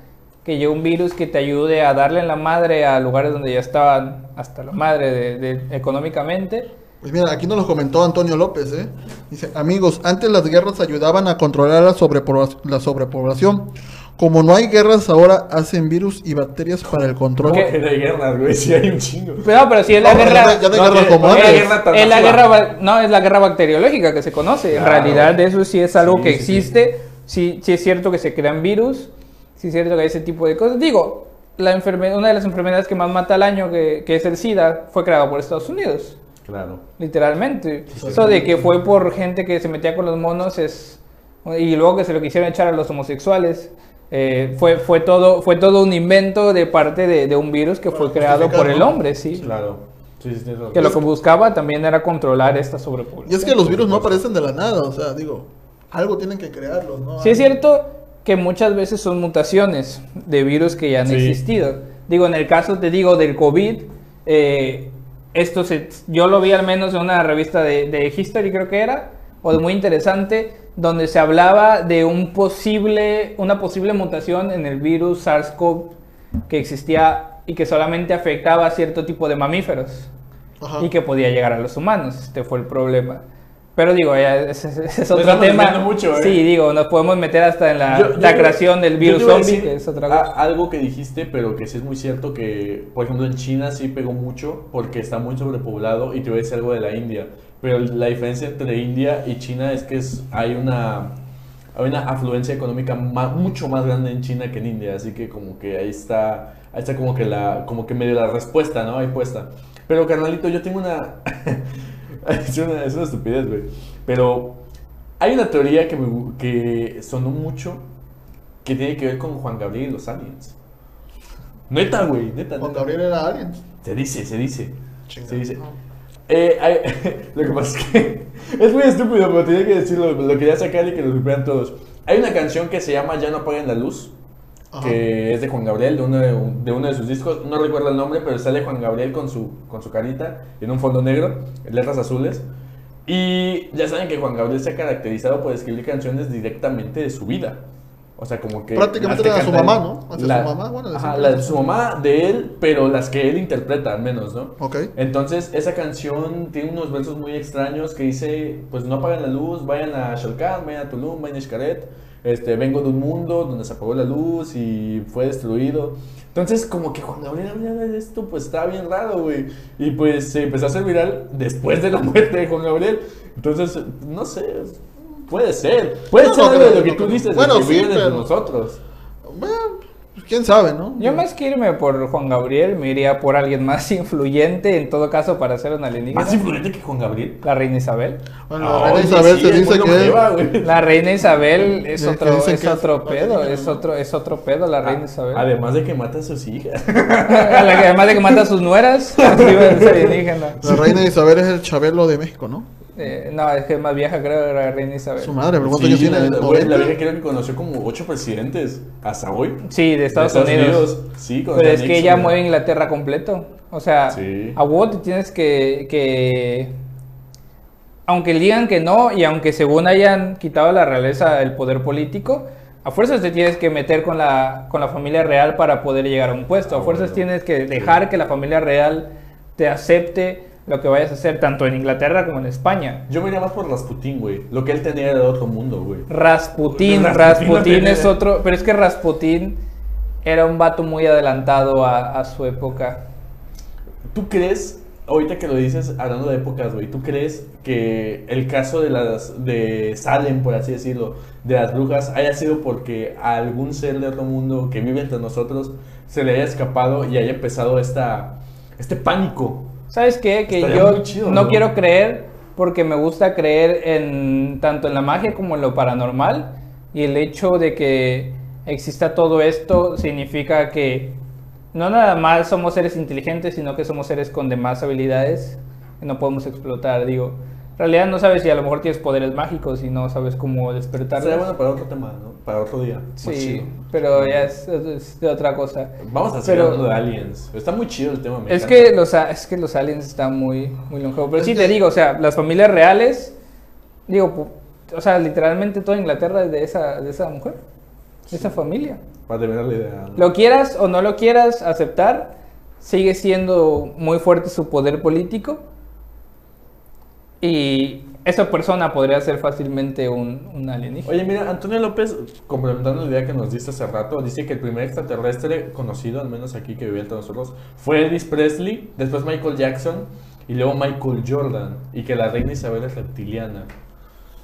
que llega un virus que te ayude a darle en la madre a lugares donde ya estaban hasta la madre de- de- económicamente. Pues mira, aquí nos lo comentó Antonio López, ¿eh? Dice, amigos, antes las guerras ayudaban a controlar la, sobrepobla- la sobrepoblación. Como no hay guerras ahora, hacen virus y bacterias para el control. ¿Cómo que no hay guerras, güey? Sí hay un chingo. Pero, pero si es la No, guerra... ya, ya no hay No, como guerra tan Es la masiva. guerra, ba- no, es la guerra bacteriológica que se conoce. En realidad, eso sí es algo Sí, que sí. existe. Sí, sí es cierto que se crean virus. Sí es cierto que hay ese tipo de cosas. Digo, la enferme- una de las enfermedades que más mata al año, que, que es el SIDA, fue creada por Estados Unidos. Claro. Literalmente. Eso de que fue por gente que se metía con los monos es... Y luego que se lo quisieron echar a los homosexuales. Eh, fue, fue, todo, fue todo un invento de parte de, de un virus que fue creado por el hombre, sí. Claro. Sí, sí, razón. Que lo que buscaba también era controlar esta sobrepoblación. Y es que los virus no aparecen de la nada, o sea, digo, algo tienen que crearlos, ¿no? Sí es cierto que muchas veces son mutaciones de virus que ya han Sí. existido. Digo, en el caso, te digo, del COVID, eh, esto se, yo lo vi al menos en una revista de, de History, creo que era, o de muy interesante, donde se hablaba de un posible, una posible mutación en el virus SARS-CoV que existía y que solamente afectaba a cierto tipo de mamíferos Ajá. y que podía llegar a los humanos. Este fue el problema. Pero digo, ese, ese es otro tema. mucho, ¿eh? Sí, digo, nos podemos meter hasta en la, Yo- yo la creación del virus zombie, que es otra cosa. algo que dijiste, pero que sí es muy cierto que, por ejemplo, en China sí pegó mucho porque está muy sobrepoblado y te voy a decir algo de la India. Pero la diferencia entre India y China es que es, hay una hay una afluencia económica ma- mucho más grande en China que en India, así que como que ahí está, ahí está como que la, como que medio la respuesta, ¿no? Ahí puesta. Pero carnalito, yo tengo una, (laughs) es una, es una estupidez, güey, pero hay una teoría que, me que sonó mucho que tiene que ver con Juan Gabriel y los aliens. Neta, güey, neta. Juan neta. Gabriel era alguien. Se dice, se dice. Se dice. Eh, hay- (laughs) lo que pasa es que (laughs) es muy estúpido, pero tenía que decirlo, lo quería sacar y que lo supieran todos. Hay una canción que se llama Ya no apaguen la luz, Ajá. que es de Juan Gabriel, de uno de, de uno de sus discos, no recuerdo el nombre, pero sale Juan Gabriel con su, con su carita en un fondo negro, letras azules. Y ya saben que Juan Gabriel se ha caracterizado por escribir canciones directamente de su vida. O sea, como que... Prácticamente era su mamá. ¿no? Hacia La- su mamá, bueno, de ajá, la de su mamá, de él, pero las que él interpreta al menos, ¿no? Ok. Entonces, esa canción tiene unos versos muy extraños que dice, pues no apaguen la luz, vayan a Shalkan, vayan a Tulum, vayan a Xcaret, este, vengo de un mundo donde se apagó la luz y fue destruido. Entonces, como que Juan Gabriel hablaba de esto, pues estaba bien raro, güey. Y pues se empezó a hacer viral después de la muerte de Juan Gabriel. Entonces, no sé, puede ser. Puede No, ser no algo de lo que no tú creo. dices, Bueno, sí, pero- nosotros. Bueno, pues, quién sabe, ¿no? Yo más que irme por Juan Gabriel, me iría por alguien más (laughs) influyente, en todo caso, para ser un alienígena. Más influyente que Juan Gabriel. La reina Isabel. Bueno, Ah, la reina oye, Isabel sí, se es dice que. La reina Isabel es otro, es otro pedo, es otro, es otro pedo la reina Isabel. Además de que mata a sus hijas. (laughs) Además de que mata a sus nueras, así va a ser alienígena. la reina Isabel es el Chabelo de México, ¿no? Eh, no, es que es más vieja creo era la reina Isabel. Su madre, pero ¿cuántos Sí, años tiene? la, güey, la ¿90? vieja creo que conoció como ocho presidentes hasta hoy. Sí, de Estados, De Unidos. Sí, con Pero es que ella mueve Inglaterra completo. O sea, Sí. a vos te tienes que, que... Aunque digan que no, y aunque según hayan quitado la realeza el poder político, a fuerzas te tienes que meter con la, con la familia real para poder llegar a un puesto. A Ah, fuerzas bueno. tienes que dejar que la familia real te acepte lo que vayas a hacer, tanto en Inglaterra como en España. Yo me iría más por Rasputín, güey. Lo que él tenía era de otro mundo, güey. Rasputín, Rasputín Rasputín no tiene- es otro, pero es que Rasputín era un vato muy adelantado a, a su época. ¿Tú crees, ahorita que lo dices, hablando de épocas, güey, ¿tú crees que el caso de las de Salem, por así decirlo, de las brujas, haya sido porque a algún ser de otro mundo que vive entre nosotros se le haya escapado y haya empezado esta, este pánico? ¿Sabes qué? Que Estaría yo chido, no quiero creer porque me gusta creer en tanto en la magia como en lo paranormal y el hecho de que exista todo esto significa que no nada más somos seres inteligentes, sino que somos seres con demás habilidades que no podemos explotar. Digo, realidad no sabes si a lo mejor tienes poderes mágicos y no sabes cómo despertarlos. Sería bueno para otro tema, ¿no? Para otro día. Sí, chido. pero ya es, es de otra cosa. Vamos a seguir hablando de aliens. Está muy chido el tema. me Es encanta. que, los, es que los aliens están muy, muy longevos. Pero Es sí te digo, o sea, las familias reales, digo, o sea, literalmente toda Inglaterra es de esa, de esa mujer, de esa familia. Para terminar la idea. ¿no? Lo quieras o no lo quieras aceptar, sigue siendo muy fuerte su poder político. Y esa persona podría ser fácilmente un, un alienígena. Oye, mira, Antonio López, complementando la idea que nos diste hace rato, dice que el primer extraterrestre conocido, al menos aquí que vivía entre nosotros, fue Elvis Presley, después Michael Jackson y luego Michael Jordan, y que la reina Isabel es reptiliana.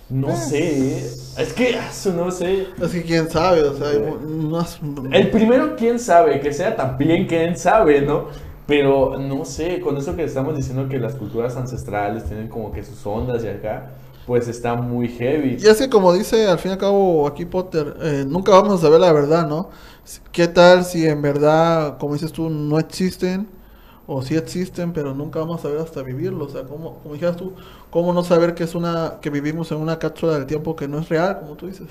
No Ah. sé, ¿eh? es que eso no sé. Es que quién sabe, o sea, mu- unas- El primero, quién sabe, que sea también quién sabe, ¿no? Pero no sé, con eso que estamos diciendo que las culturas ancestrales tienen como que sus ondas y acá, pues está muy heavy. Y es que como dice al fin y al cabo aquí Potter, eh, nunca vamos a saber la verdad, ¿no? ¿Qué tal si en verdad, como dices tú, no existen? O sí existen, pero nunca vamos a saber hasta vivirlo. O sea, como, como dijeras tú, ¿cómo no saber que es una que vivimos en una cápsula del tiempo que no es real, como tú dices?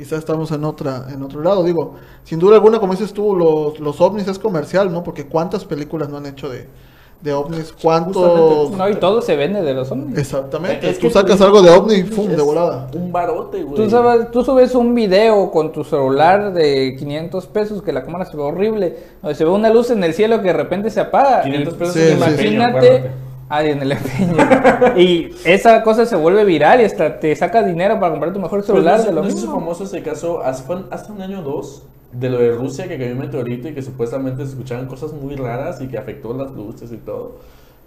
Quizás estamos en otra en otro lado. Digo, sin duda alguna, como dices tú, los, los ovnis es comercial, ¿no? Porque ¿cuántas películas no han hecho de, de ovnis? ¿Cuántos...? Justamente, No, y todo se vende de los hombres. Exactamente. Es tú que sacas algo de ovni y ¡fum! De volada. Un barote, güey. Tú, sabes, tú subes un video con tu celular de 500 pesos que la cámara se ve horrible, donde se ve una luz en el cielo que de repente se apaga. 500 Y pesos Sí, sí, sí. Empeño, Imagínate, acuérdate. ah, en el empeño. y esa cosa se vuelve viral y hasta te saca dinero para comprar tu mejor Pues celular no, sé- de lo no famoso ese caso hace, un año o dos de lo de Rusia que cayó un meteorito y que supuestamente se escuchaban cosas muy raras y que afectó las luces y todo.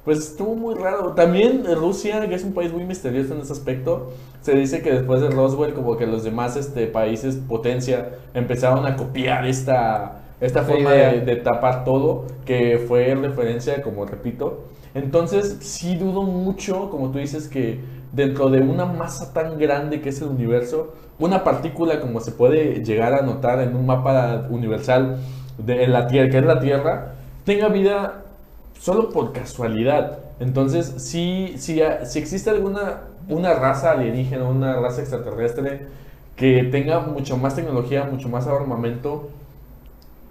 Pues estuvo muy raro. También Rusia, que es un país muy misterioso en ese aspecto, se dice que después de Roswell, como que los demás este, países potencia empezaron a copiar esta, esta forma de, de tapar todo, que fue referencia, como repito. Entonces, sí dudo mucho, como tú dices, que dentro de una masa tan grande que es el universo, una partícula como se puede llegar a notar en un mapa universal de la Tierra, que es la Tierra, tenga vida solo por casualidad. Entonces, si, si, si existe alguna una raza alienígena, una raza extraterrestre que tenga mucho más tecnología, mucho más armamento,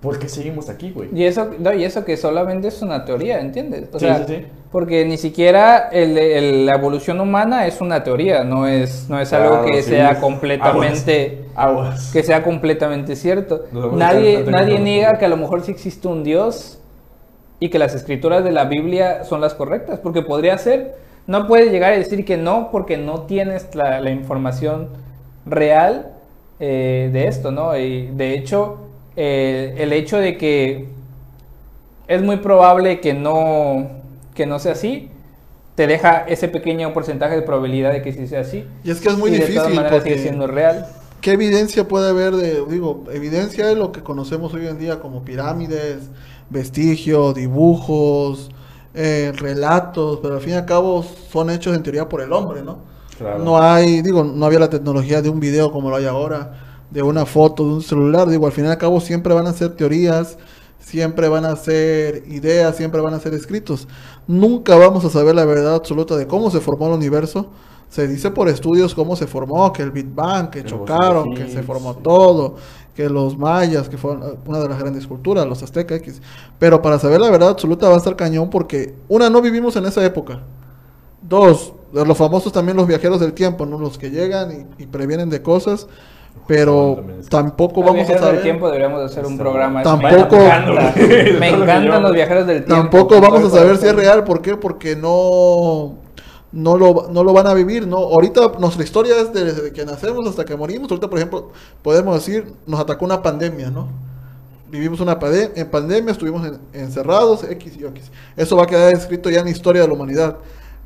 ¿por qué seguimos aquí, güey? Y eso, no, y eso que solamente es una teoría, ¿entiendes? O Sí, sea, sí, sí. Porque ni siquiera el- el- la evolución humana es una teoría, no es, no es algo Claro, que sea completamente... Aguas. que sea completamente cierto. Nadie, nadie niega que a lo mejor sí existe un Dios y que las escrituras de la Biblia son las correctas, porque podría ser. No puedes llegar a decir que no porque no tienes la, la información real eh, de esto, ¿no? Y de hecho, eh, el hecho de que es muy probable que no, que no sea así, te deja ese pequeño porcentaje de probabilidad de que sí sea así. Y es que es muy y de difícil todas maneras sigue siendo real. ¿Qué evidencia puede haber de, digo, evidencia de lo que conocemos hoy en día como pirámides, vestigios, dibujos, eh, relatos, pero al fin y al cabo son hechos en teoría por el hombre, ¿no? Claro. No hay, digo, no había la tecnología de un video como lo hay ahora, de una foto, de un celular, digo, al fin y al cabo siempre van a ser teorías, siempre van a ser ideas, siempre van a ser escritos. Nunca vamos a saber la verdad absoluta de cómo se formó el universo. Se dice por estudios cómo se formó, que el Big Bang, que chocaron, que se formó todo, que los mayas, que fueron eh, una de las grandes culturas, los aztecas X. Pero para saber la verdad absoluta va a estar cañón porque, una, no vivimos en esa época. Dos, de los famosos también los viajeros del tiempo, ¿no? Los que llegan y, y previenen de cosas, pero tampoco Los vamos a saber. del tiempo deberíamos hacer un programa. bueno. (laughs) Me Tampoco- encanta. Me encantan los viajeros del tiempo. Tampoco vamos a saber si es real, ¿por qué? Porque no, no, lo, no lo van a vivir, ¿no? Ahorita nuestra historia es desde que nacemos hasta que morimos. Ahorita, por ejemplo, podemos decir, nos atacó una pandemia, ¿no? Vivimos una pade- en pandemia, estuvimos en- encerrados, X y X. Eso va a quedar escrito ya en la historia de la humanidad.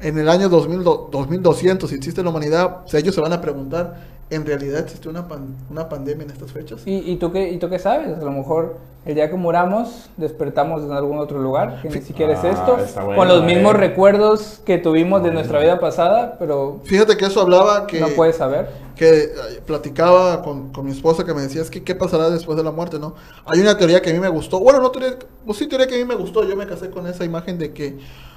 En el año 2000, do- 2200, si existe la humanidad, o sea, ellos se van a preguntar, ¿en realidad existe una, pan- una pandemia en estas fechas? ¿Y, y tú qué, ¿Y tú qué sabes? A lo mejor el día que muramos despertamos en algún otro lugar, que ni siquiera es Ah, esto, con los eh. mismos recuerdos que tuvimos de nuestra vida pasada, pero Fíjate que eso hablaba que... no puedes saber. que eh, platicaba con, con mi esposa que me decía es que qué pasará después de la muerte, ¿no? Hay una teoría que a mí me gustó, bueno, no teoría, pues sí teoría que a mí me gustó, yo me casé con esa imagen de que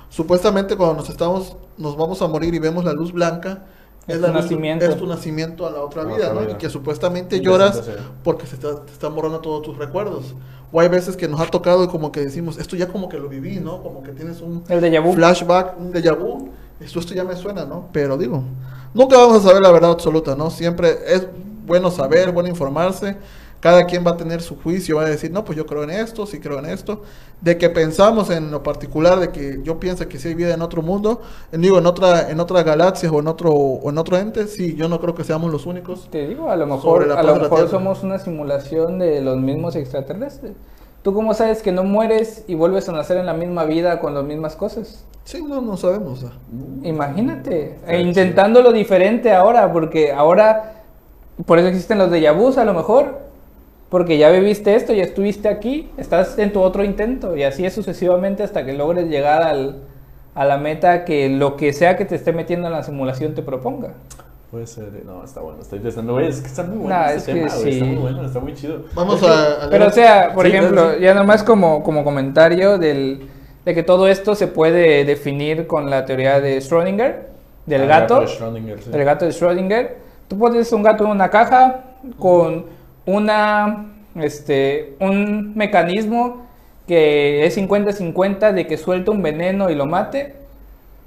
supuestamente cuando nos estamos, nos vamos a morir y vemos la luz blanca, Es la tu luz- nacimiento. es tu nacimiento a la otra vida, otra ¿no? vida. Y que supuestamente lloras porque se está- te están borrando todos tus recuerdos. O hay veces que nos ha tocado y como que decimos, esto ya como que lo viví, ¿no? Como que tienes un, El déjà vu. flashback, un déjà vu, esto, esto ya me suena, ¿no? Pero digo, nunca vamos a saber la verdad absoluta, ¿no? Siempre es bueno saber, bueno informarse. Cada quien va a tener su juicio, va a decir, no, pues yo creo en esto, sí creo en esto. De que pensamos en lo particular, de que yo pienso que sí hay vida en otro mundo, digo, en otra, en otra galaxia o en otro, o en otro ente, sí, yo no creo que seamos los únicos. Te digo, a lo mejor, a lo de mejor somos una simulación de los mismos extraterrestres. ¿Tú cómo sabes que no mueres y vuelves a nacer en la misma vida con las mismas cosas? Sí, no, no sabemos. Imagínate, e intentándolo diferente ahora, porque ahora, por eso existen los vus a lo mejor, porque ya viviste esto, ya estuviste aquí, estás en tu otro intento, y así es sucesivamente hasta que logres llegar al, a la meta que lo que sea que te esté metiendo en la simulación te proponga. Puede ser, eh, no, está bueno, estoy pensando, güey, es que está muy bueno Nah, este es que tema, está sí. muy bueno, está muy chido. Vamos Es que- a, a Pero o sea, por Sí, ejemplo, claro, sí. ya nomás como, como comentario del, de que todo esto se puede definir con la teoría de Schrödinger, del Ah, gato. de Schrödinger, sí. El gato de Schrödinger. Tú pones un gato en una caja con una, este, un mecanismo que es 50-50 de que suelte un veneno y lo mate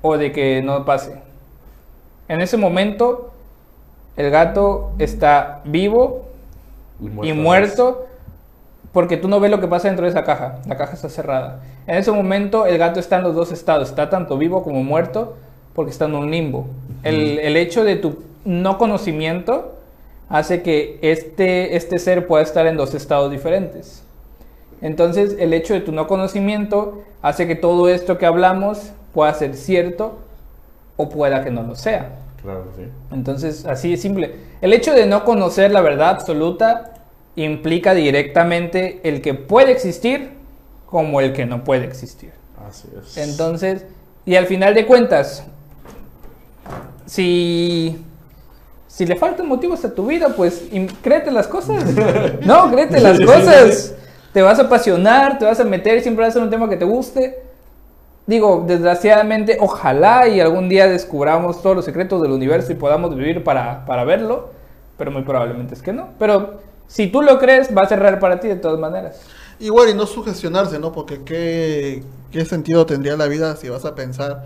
o de que no pase. En ese momento, el gato está vivo y muerto porque tú no ves lo que pasa dentro de esa caja. La caja está cerrada. En ese momento el gato está en los dos estados. Está tanto vivo como muerto porque está en un limbo. El, el hecho de tu no conocimiento hace que este, este ser pueda estar en dos estados diferentes. Entonces el hecho de tu no conocimiento hace que todo esto que hablamos pueda ser cierto o pueda que no lo sea. Claro, sí. Entonces, así es simple. El hecho de no conocer la verdad absoluta implica directamente el que puede existir como el que no puede existir. Así es. Entonces, y al final de cuentas, si, si le faltan motivos a tu vida, pues créete las cosas. (laughs) No, créete las cosas. Te vas a apasionar, te vas a meter, siempre va a ser un tema que te guste. Digo, desgraciadamente, ojalá y algún día descubramos todos los secretos del universo y podamos vivir para, para verlo, pero muy probablemente es que no. Pero si tú lo crees, va a ser real para ti de todas maneras. Igual y no sugestionarse, ¿no? Porque qué, qué sentido tendría la vida si vas a pensar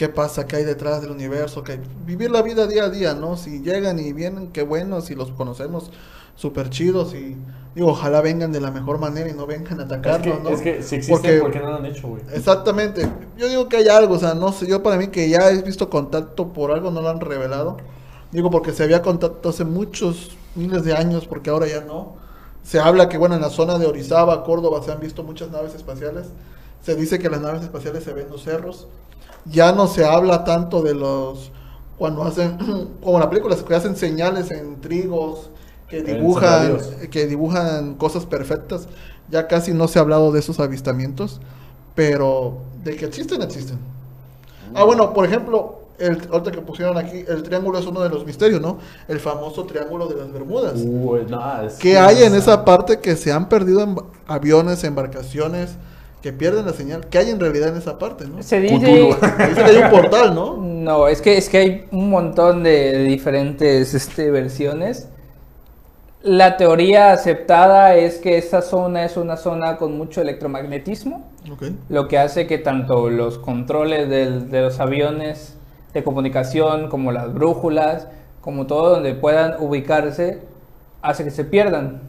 qué pasa, qué hay detrás del universo, que vivir la vida día a día, ¿no? Si llegan y vienen, qué bueno, si los conocemos súper chidos y digo, ojalá vengan de la mejor manera y no vengan a Es atacarnos, que, ¿no? es que si existen, Porque- ¿por qué no lo han hecho, güey? Exactamente. Yo digo que hay algo, o sea, no sé, yo para mí que ya he visto contacto por algo, no lo han revelado. Digo porque se había contacto hace muchos miles de años, porque ahora ya no. Se habla que, bueno, en la zona de Orizaba, Córdoba, se han visto muchas naves espaciales. Se dice que las naves espaciales se ven en los cerros. Ya no se habla tanto de los, cuando hacen, (clears throat) como en la película, que hacen señales en trigos, que dibujan, que dibujan cosas perfectas. Ya casi no se ha hablado de esos avistamientos, pero de que existen, existen. Ah, bueno, por ejemplo, el, ahorita que pusieron aquí, el triángulo es uno de los misterios, ¿no? El famoso triángulo de las Bermudas. Uy, no, es ¿Qué que- hay en esa parte que se han perdido en aviones, embarcaciones, que pierden la señal? ¿Qué hay en realidad en esa parte, no? Se dice... Dice (laughs) que hay un portal, ¿no? No, es que, es que hay un montón de diferentes este, versiones. La teoría aceptada es que esta zona es una zona con mucho electromagnetismo, Ok. lo que hace que tanto los controles del- de los aviones de comunicación, como las brújulas, como todo donde puedan ubicarse, hace que se pierdan,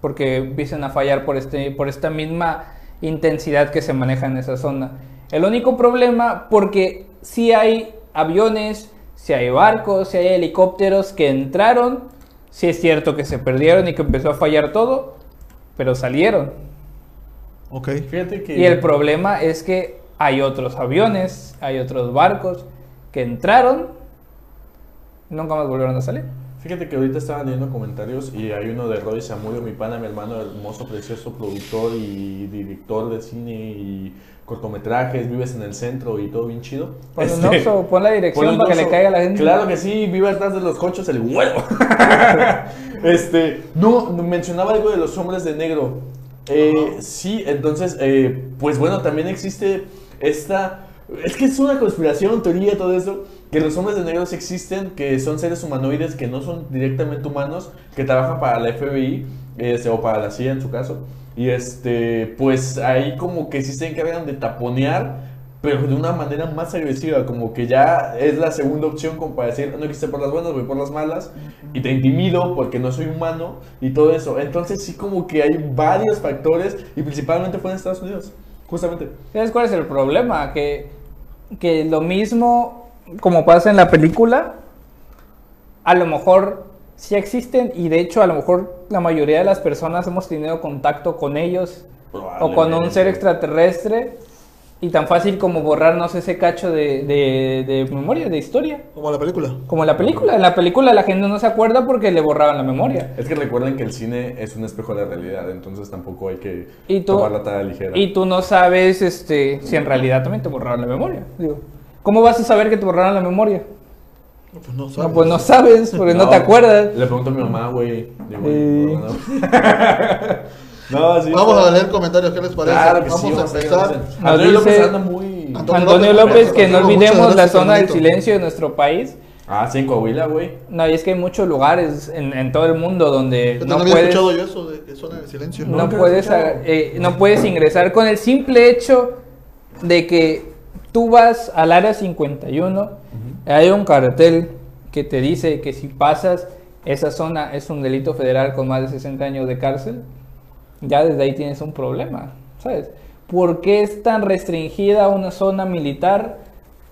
porque empiezan a fallar por, este, por esta misma intensidad que se maneja en esa zona. El único problema, porque si hay aviones, si hay barcos, si hay helicópteros que entraron, si es cierto que se perdieron y que empezó a fallar todo, pero salieron. Ok. Fíjate que. Y el problema es que hay otros aviones, hay otros barcos que entraron, nunca más volvieron a salir. Fíjate que ahorita estaban leyendo comentarios y hay uno de Roy Zamudio, mi pana, mi hermano, hermoso, precioso productor y director de cine y cortometrajes, vives en el centro y todo bien chido. Pon un Este, Oxxo, pon la dirección un para que le caiga a la gente. Claro que sí, vive atrás de los cochos el huevo. (laughs) este, no, mencionaba algo de los hombres de negro. Eh, sí, entonces, eh, pues bueno, también existe esta... Es que es una conspiración, teoría, todo eso. Que los hombres de negro sí existen, que son seres humanoides que no son directamente humanos, que trabajan para la FBI, este, o para la CIA en su caso. Y este, pues ahí como que sí se encargan de taponear pero de una manera más agresiva, como que ya es la segunda opción como para decir, no quise por las buenas, voy por las malas, y te intimido porque no soy humano, y todo eso. Entonces sí como que hay varios factores, y principalmente fue en Estados Unidos, justamente. ¿Sabes cuál es el problema? Que, que lo mismo como pasa en la película, a lo mejor sí existen y de hecho a lo mejor la mayoría de las personas hemos tenido contacto con ellos o con un ser extraterrestre y tan fácil como borrarnos ese cacho de, de- de memoria, de historia. Como la película. Como la película. En la película la gente no se acuerda porque le borraban la memoria. Es que recuerden que el cine es un espejo de la realidad, entonces tampoco hay que Y tú- tomar la tarea ligera. Y tú no sabes este, si en realidad también te borraron la memoria. Digo, ¿Cómo vas a saber que te borraron la memoria? No, Pues no No, sabes. pues no sabes, porque no, te acuerdas. Le pregunto a mi mamá, güey. Digo, Eh. no, (laughs) (laughs) no. No, sí, Vamos está- a leer comentarios, ¿qué les parece? Claro que vamos sí, a vamos empezar. ver. Nos Antonio López dice- anda muy... Antonio Antonio López, López, que no olvidemos la zona del silencio de nuestro país. Ah, sí, en Coahuila, güey. No, y es que hay muchos lugares en, en todo el mundo donde Yo no no había puedes, escuchado yo eso de que zona de silencio. no, puedes, eh, no puedes ingresar con el simple hecho de que tú vas al área 51, hay un cartel que te dice que si pasas esa zona es un delito federal con más de 60 años de cárcel, ya desde ahí tienes un problema, ¿sabes? ¿Por qué es tan restringida una zona militar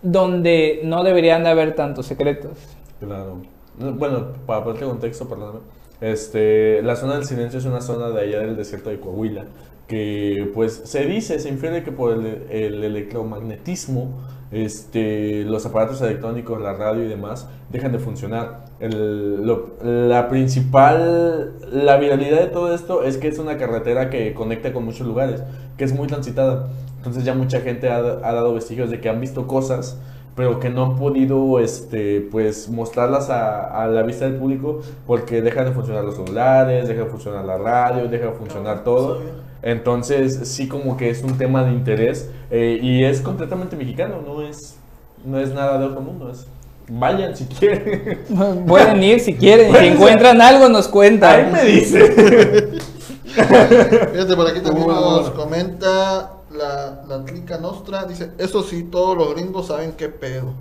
donde no deberían de haber tantos secretos? Claro. No, Bueno, para ponerte contexto, perdóname. Este, la zona del silencio es una zona de allá del desierto de Coahuila que pues se dice, se infiere que por el, el electromagnetismo este, los aparatos electrónicos, la radio y demás, dejan de funcionar. El- lo- la principal, la viralidad de todo esto es que es una carretera que conecta con muchos lugares, que es muy transitada. Entonces ya mucha gente ha, ha dado vestigios de que han visto cosas, pero que no han podido este, pues, mostrarlas a, a la vista del público porque dejan de funcionar los celulares, deja de funcionar la radio, deja de funcionar todo. Entonces, sí como que es un tema de interés eh, y es completamente mexicano, no es, no es nada de otro mundo. Es, vayan si quieren. (laughs) Pueden ir si quieren. Si encuentran algo, nos Ahí cuentan. me dice. (laughs) Fíjate, por aquí también Bueno, nos bueno. comenta la, la clica nostra. Dice, eso sí, todos los gringos saben qué pedo.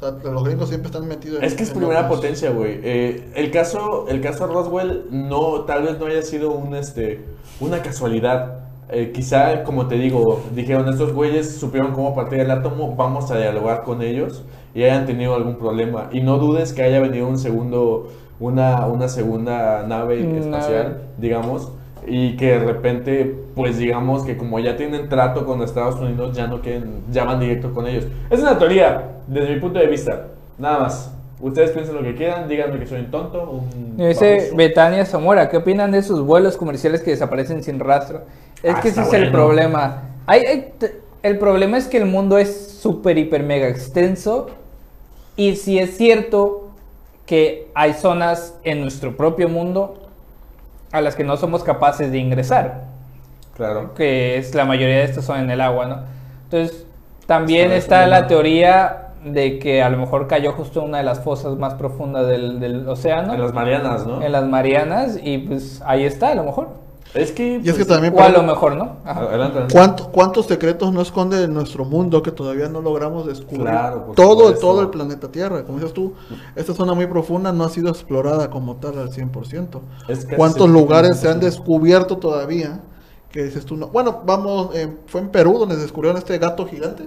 O sea, los gringos siempre están metidos en Es que es en primera potencia, güey. Eh, el caso, el caso Roswell no, tal vez no haya sido un, este, una casualidad. Eh, quizá, como te digo, dijeron estos güeyes supieron cómo partir el átomo, vamos a dialogar con ellos y hayan tenido algún problema. Y no dudes que haya venido un segundo, una, una segunda nave Nave. espacial, digamos, y que de repente, pues digamos que como ya tienen trato con Estados Unidos, ya no quieren, ya van directo con ellos. Es una teoría, desde mi punto de vista, nada más. Ustedes piensen lo que quieran, díganme que soy un tonto, un Dice. Betania Zamora, ¿qué opinan de esos vuelos comerciales que desaparecen sin rastro? Es Ah, que ese es el problema. Hay, el problema es que el mundo es súper, hiper, mega extenso. Y si es cierto que hay zonas en nuestro propio mundo a las que no somos capaces de ingresar. Claro. que es la mayoría de estas son en el agua, ¿no? Entonces, también Está está la teoría de que a lo mejor cayó justo en una de las fosas más profundas del, del océano, En las Marianas, ¿no? en las Marianas, y pues ahí está, a lo mejor. Es que... Y es que pues, también... O a lo mejor, ¿no? Adelante. ¿Cuánto- ¿Cuántos secretos no esconde nuestro mundo que todavía no logramos descubrir? Claro, todo, todo el planeta Tierra. Como dices tú, esta zona muy profunda no ha sido explorada como tal al 100%. Es ¿Cuántos 70%. lugares se han descubierto todavía? Que dices tú, no. Bueno, vamos, eh, fue en Perú donde descubrieron este gato gigante.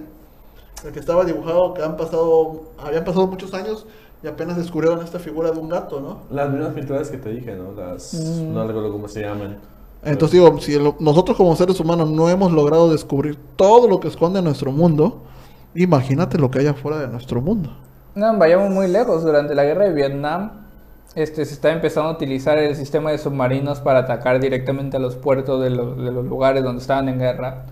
El que estaba dibujado, que han pasado, habían pasado muchos años y apenas descubrieron esta figura de un gato, ¿no? Las mismas pinturas que te dije, ¿no? Las... Mm. No recuerdo cómo se llaman. Entonces digo, si nosotros como seres humanos no hemos logrado descubrir todo lo que esconde nuestro mundo, imagínate lo que hay afuera de nuestro mundo. No, vayamos muy lejos. Durante la guerra de Vietnam, este, se está empezando a utilizar el sistema de submarinos para atacar directamente a los puertos de los lugares donde estaban en guerra.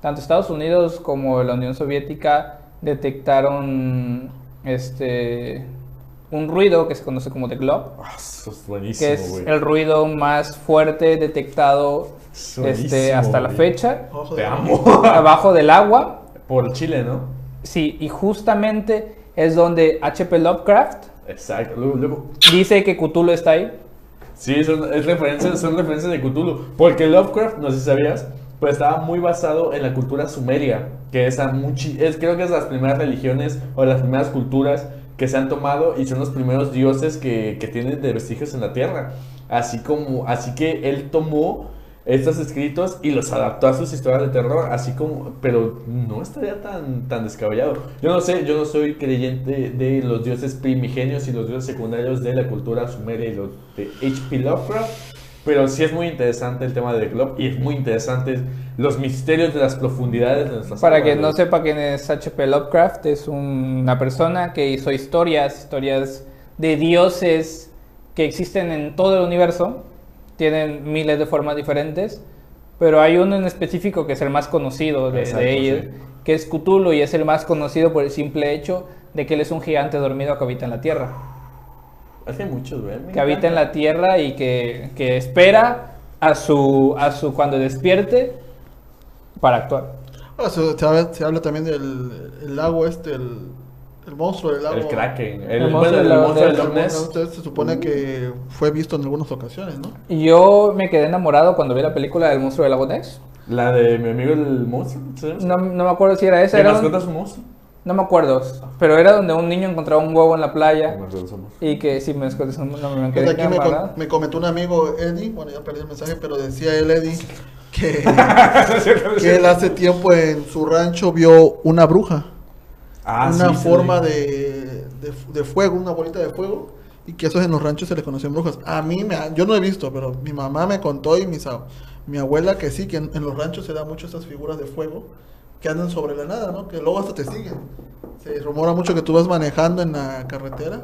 Tanto Estados Unidos como la Unión Soviética detectaron este, un ruido que se conoce como The Globe, Ah, eso es que buenísimo, es güey. el ruido más fuerte detectado Es este, hasta la fecha, Te amo. (laughs) abajo del agua. Por Chile, ¿no? Sí, y justamente es donde H.P. Lovecraft Exacto. Luego, luego- dice que Cthulhu está ahí. Sí, son, es referencias, son referencias de Cthulhu. Porque Lovecraft, no sé si sabías, pues estaba muy basado en la cultura sumeria, que esa muchi- es creo que es las primeras religiones o las primeras culturas que se han tomado y son los primeros dioses que, que tienen de vestigios en la tierra. Así como, así que él tomó estos escritos y los adaptó a sus historias de terror, así como, pero no estaría tan, tan descabellado. Yo no sé, yo no soy creyente de los dioses primigenios y los dioses secundarios de la cultura sumeria y los de H.P. Lovecraft, pero sí es muy interesante el tema de The Globe y es muy interesante los misterios de las profundidades de nuestras Para quien no sepa quién es H.P. Lovecraft, es un- una persona que hizo historias, historias de dioses que existen en todo el universo. Tienen miles de formas diferentes, pero hay uno en específico que es el más conocido de, de ellos, sí. que es Cthulhu y es el más conocido por el simple hecho de que él es un gigante dormido que habita en la Tierra. Es que muchos, güey. que habita en la tierra y que, que espera a su, a su cuando despierte para actuar. Ah, se, se habla, se habla también del el lago este, el, el monstruo del lago. El Kraken. El, El bueno, monstruo el del lago monstruo del. Entonces, se supone que fue visto en algunas ocasiones, ¿no? Y yo me quedé enamorado cuando vi la película del monstruo del lago Ness. La de mi amigo el monstruo. No, no me acuerdo si era esa, ¿Mi era un monstruo? No me acuerdo, pero era donde un niño encontraba un huevo en la playa y que si me escuchas, no me Pues quedé aquí me, comentó un amigo, Eddie, bueno, ya perdí el mensaje, pero decía él, Eddie, que, (laughs) que él hace tiempo en su rancho vio una bruja. Ah, una sí, forma sí. de, de, de fuego, una bolita de fuego, y que esos en los ranchos se les conocen brujas. A mí, me, ha- yo no he visto, pero mi mamá me contó y mis, mi abuela que sí, que en, en los ranchos se dan mucho esas figuras de fuego, que andan sobre la nada, ¿no? Que luego hasta te siguen. Se rumora mucho que tú vas manejando en la carretera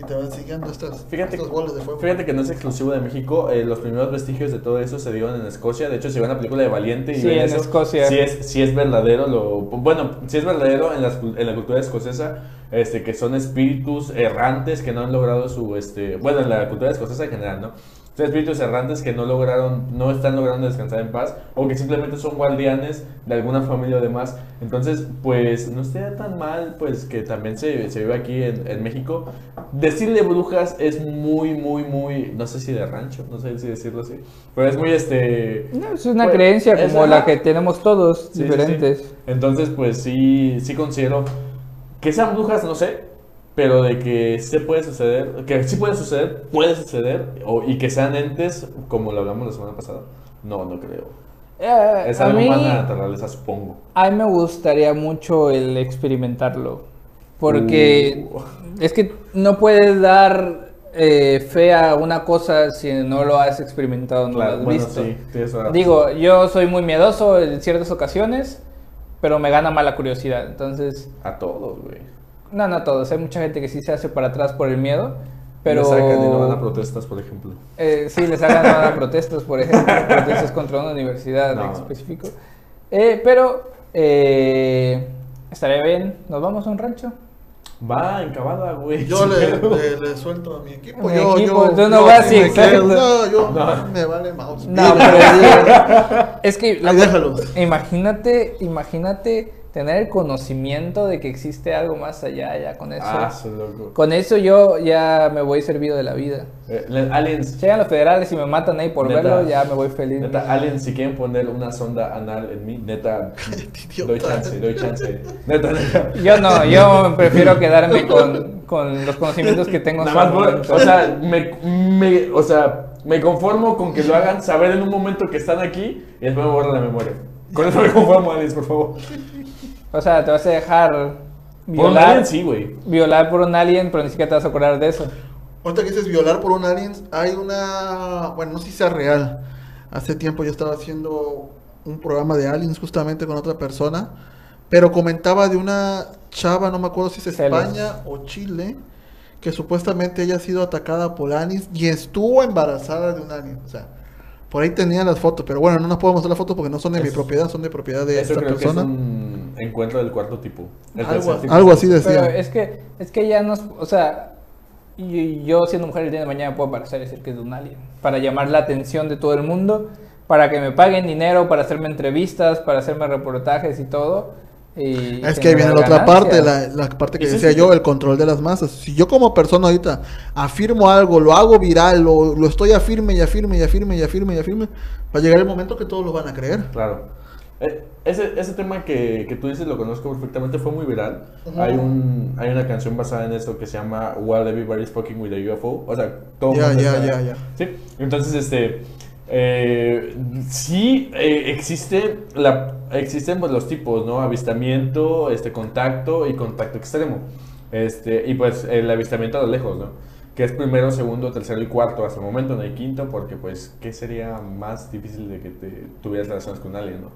y te van siguiendo estas, Fíjate, estas bolas de fuego. fíjate que no es exclusivo de México. eh, los primeros vestigios de todo eso se dieron en Escocia. De hecho, si ven la película de Valiente y Sí, en eso, Escocia. Sí es, sí es verdadero. Lo, bueno, sí es verdadero en, las cul- en la cultura escocesa. Este, que son espíritus errantes que no han logrado su. Este, bueno, en la cultura escocesa en general, ¿no? Son espíritus errantes que no lograron, no están logrando descansar en paz, o que simplemente son guardianes de alguna familia o demás. Entonces, pues no estaría tan mal, pues que también se, se vive aquí en, en México. Decirle brujas es muy, muy, muy, no sé si de rancho, no sé si decirlo así, pero es muy este... No, es una Pues, creencia es como la que tenemos todos, Sí, sí, sí. diferentes. Entonces, pues sí, sí considero que sean brujas, no sé, pero de que sí puede suceder, que sí puede suceder, puede suceder, o, y que sean entes, como lo hablamos la semana pasada, no, no creo. Eh, Es algo mí, más de naturaleza, supongo. a mí me gustaría mucho el experimentarlo. Porque Uh. es que no puedes dar eh, fe a una cosa si no lo has experimentado, no lo Claro, has bueno, visto. sí. Digo, yo soy muy miedoso en ciertas ocasiones, pero me gana más la curiosidad. Entonces, A todos, güey. No, no todos. Hay mucha gente que sí se hace para atrás por el miedo. Pero Pero... sacan y no van a protestas, por ejemplo. Eh, sí, les hagan nada (laughs) protestas, por ejemplo, protestas contra una universidad No. en específico. Eh, pero eh, estaría bien, nos vamos a un rancho. Va, encabada, güey. Yo le, le- le suelto a mi equipo. Mi yo, equipo, yo, tú no yo vas. No, yo No. me vale mouse. No, pero (laughs) es que déjalos. imagínate, imagínate tener el conocimiento de que existe algo más allá, ya con eso. Ah, su loco. Con eso yo ya me voy servido de la vida. Eh, aliens, Llegan los federales y me matan ahí por Neta. verlo, ya me voy feliz. Neta, aliens, si quieren poner una sonda anal en mí, neta, (laughs) doy chance, doy chance. Neta, neta. Yo no, yo (laughs) prefiero quedarme con, con los conocimientos que tengo. Nada más, por- o sea, me, me- o sea, me conformo con que lo hagan saber en un momento que están aquí y después me borran la memoria. Con eso me conformo, aliens, por favor. O sea, te vas a dejar Por un violar, alien, sí, güey. violar por un alien, pero ni siquiera te vas a acordar de eso. Ahorita que dices violar por un alien, hay una. Bueno, no sé si sea real. Hace tiempo yo estaba haciendo un programa de aliens justamente con otra persona. Pero comentaba de una chava, no me acuerdo si es Celos. España o Chile, que supuestamente ella ha sido atacada por aliens y estuvo embarazada de un alien. O sea, por ahí tenía las fotos, pero bueno, no nos puedo mostrar las fotos porque no son de mi propiedad, son de propiedad de creo persona. que es un encuentro del cuarto tipo. El Algo, tercer tipo. algo así Pero decía. es que, es que ya no es, o sea, y- yo siendo mujer el día de mañana puedo parecer decir que es de un alien, para llamar la atención de todo el mundo, para que me paguen dinero, para hacerme entrevistas, para hacerme reportajes y todo. y Es que ahí viene la otra parte, la, la parte que decía sí. yo, el control de las masas. Si yo como persona ahorita afirmo algo, lo hago viral, lo, lo estoy afirme y afirme y afirme y afirme y afirme, va a llegar el momento que todos lo van a creer. Claro. Eh, ese, ese tema que, que tú dices lo conozco perfectamente, fue muy viral. Hay, un, hay una canción basada en eso que se llama While Everybody's Fucking with a UFO. O sea, todo Ya, ya, ya. Sí, entonces, este. eh, sí eh, existe la, existen pues, los tipos, ¿no? Avistamiento, este, contacto y contacto extremo. Este, y pues el avistamiento a lo lejos, ¿no? Que es primero, segundo, tercero y cuarto hasta el momento, no hay quinto, porque pues, ¿qué sería más difícil de que te tuvieras relaciones con alguien, ¿no?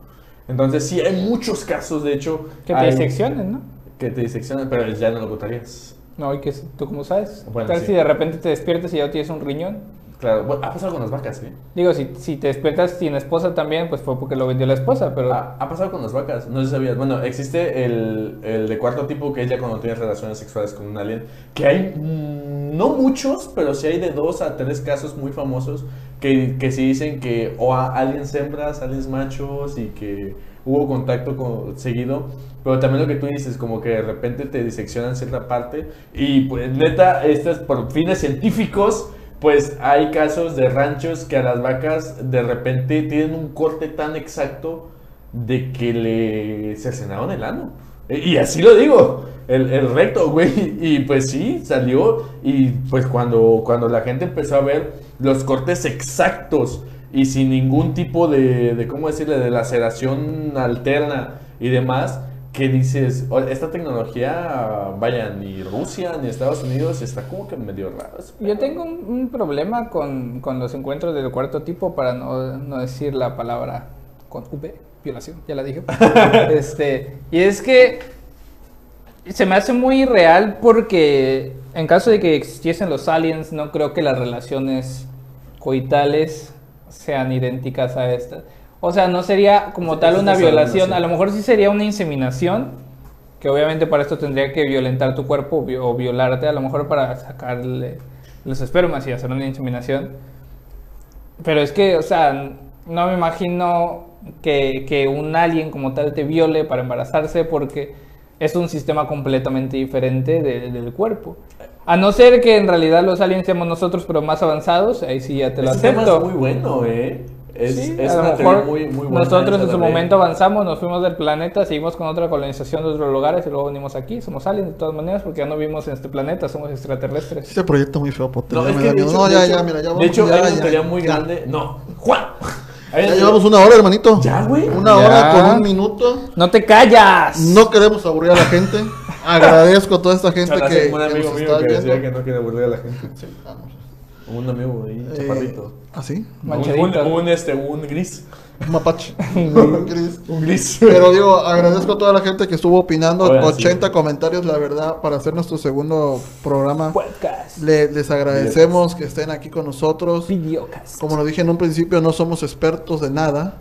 Entonces sí, hay muchos casos, de hecho. Que te hay- diseccionen, ¿no? Que te diseccionan, pero ya no lo contarías. No, y que tú cómo sabes. Bueno, Tal sí. si de repente te despiertas y ya tienes un riñón. Claro, bueno, ha pasado con las vacas, ¿eh? Digo, si, si te despiertas sin esposa también, pues fue porque lo vendió la esposa, pero... Ha, ha pasado con las vacas, no sé si sabías. Bueno, existe el, el de cuarto tipo, que es ya cuando tienes relaciones sexuales con un alien. Que hay, mm, no muchos, pero sí hay de dos a tres casos muy famosos que, que sí dicen que o a aliens hembras, aliens machos y que hubo contacto con, seguido. Pero también lo que tú dices, como que de repente te diseccionan cierta parte. Y pues neta, esto es por fines científicos. Pues hay casos de ranchos que a las vacas de repente tienen un corte tan exacto de que le cercenaron el ano. E- Y así lo digo, el, el recto, (laughs) güey. Y pues sí, salió. Y pues cuando, cuando la gente empezó a ver los cortes exactos y sin ningún tipo de, de ¿cómo decirle?, de laceración alterna y demás, que dices, "O- esta tecnología, vaya, ni Rusia ni Estados Unidos está como que medio raro. Yo pedo". tengo un, un problema con, con los encuentros del cuarto tipo, para no, no decir la palabra con V, violación, ya la dije. (laughs) este, y es que se me hace muy irreal porque en caso de que existiesen los aliens, no creo que las relaciones coitales sean idénticas a estas. O sea, no sería como Sí, tal una violación, a lo mejor sí sería una inseminación, que obviamente para esto tendría que violentar tu cuerpo o vi- o violarte, a lo mejor para sacarle los espermas y hacer una inseminación. Pero es que, o sea, no me imagino que, que un alien como tal te viole para embarazarse porque es un sistema completamente diferente de- del cuerpo. A no ser que en realidad los aliens seamos nosotros, pero más avanzados, ahí sí ya te lo Ese tema acepto. es muy bueno, ¿eh? Es, Sí, es a lo una mejor muy, muy buena nosotros en su también. momento avanzamos, nos fuimos del planeta, seguimos con otra colonización de otros lugares y luego venimos aquí. Somos aliens de todas maneras porque ya no vimimos en este planeta, somos extraterrestres. Este proyecto muy feo, Potter. No, ya es que No, ya, hecho- ya, mira, ya De vamos, hecho, ya, hay una teoría muy Ya. grande. No, Juan. (laughs) Ya una- llevamos una hora, hermanito. Ya, güey. Una Ya. hora con un minuto. ¡No te callas! No queremos aburrir a la gente. (laughs) Agradezco a toda esta gente que, un que amigo nos mío está que decía viendo. que no quiere aburrir a la gente. No. Un amigo ahí, Eh, chaparrito. ¿Ah, sí? Un, un, un, este, un gris. Un mapache. (laughs) Gris. Un gris. Pero digo, agradezco a toda la gente que estuvo opinando. Oigan, 80 comentarios, la verdad, para hacer nuestro segundo programa. Podcast. Le- les agradecemos que estén aquí con nosotros. Videocast. Como lo dije en un principio, no somos expertos de nada.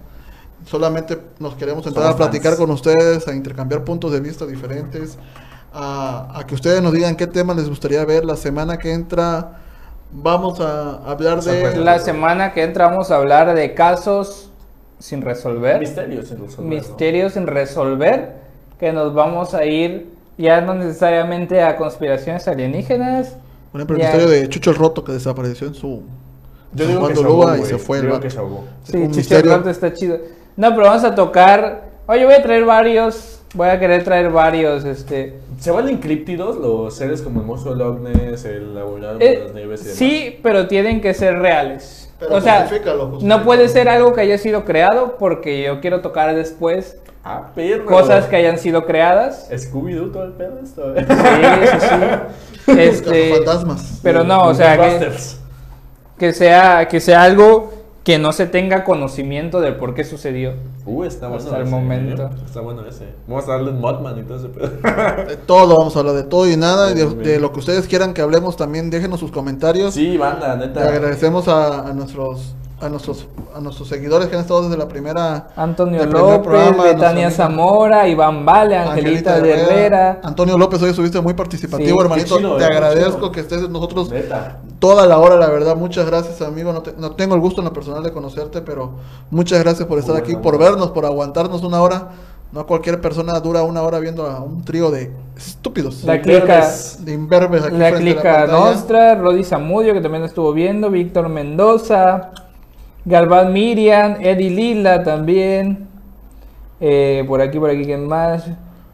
Solamente nos queremos entrar Somos a platicar fans. con ustedes, a intercambiar puntos de vista diferentes, a, a que ustedes nos digan qué tema les gustaría ver la semana que entra. Vamos a hablar de... La semana que entra vamos a hablar de casos sin resolver. Misterios en resolver, ¿no? misterios sin resolver, que nos vamos a ir ya no necesariamente a conspiraciones alienígenas. Por ejemplo, el ya- misterio de Chucho el Roto que desapareció en su... Yo digo que se ahogó, y se fue el Yo digo vato. que se ahogó. Sí, un Chicho misterio. Roto está chido. No, pero vamos a tocar. Oye, voy a traer varios. Voy a querer traer varios. Este. ¿Se valen críptidos los seres como el monstruo de Loch Ness, el laborado eh, de las nieves y demás? sí, pero tienen que ser reales. Pero o sea, justifícalo, no puede ser algo que haya sido creado porque yo quiero tocar después Ah, perro. cosas que hayan sido creadas. Scooby-Doo todo el pedo esto. ¿eh? Sí, sí, sí. (laughs) Este, fantasmas. pero no, o sea, que sea que sea algo que no se tenga conocimiento del por qué sucedió. Uh, está bueno Hasta el ese, momento. ¿eh? Está bueno ese. Vamos a darle un Modman y todo ese pedo. (laughs) De todo, vamos a hablar de todo y nada. y de, de lo que ustedes quieran que hablemos también, déjenos sus comentarios. sí, banda, Le neta. agradecemos a, a nuestros a nuestros a nuestros seguidores que han estado desde la primera Antonio López, programa, Betania Zamora, Iván Vale, Angelita, de Herrera. Antonio López, hoy estuviste muy participativo, Sí, hermanito. Te eh, agradezco chido. que estés nosotros Neta. toda la hora, la verdad. Muchas gracias, amigo. No, te- no tengo el gusto en lo personal de conocerte, pero muchas gracias por estar Muy aquí, buena por vernos, por aguantarnos una hora. No cualquier persona dura una hora viendo a un trío de estúpidos, La clica, de imberbes aquí la clica pantalla. Nostra, Rodi Zamudio, que también estuvo viendo, Víctor Mendoza, Galván Miriam, Eddie Lila también. Eh, por aquí, por aquí, ¿quién más?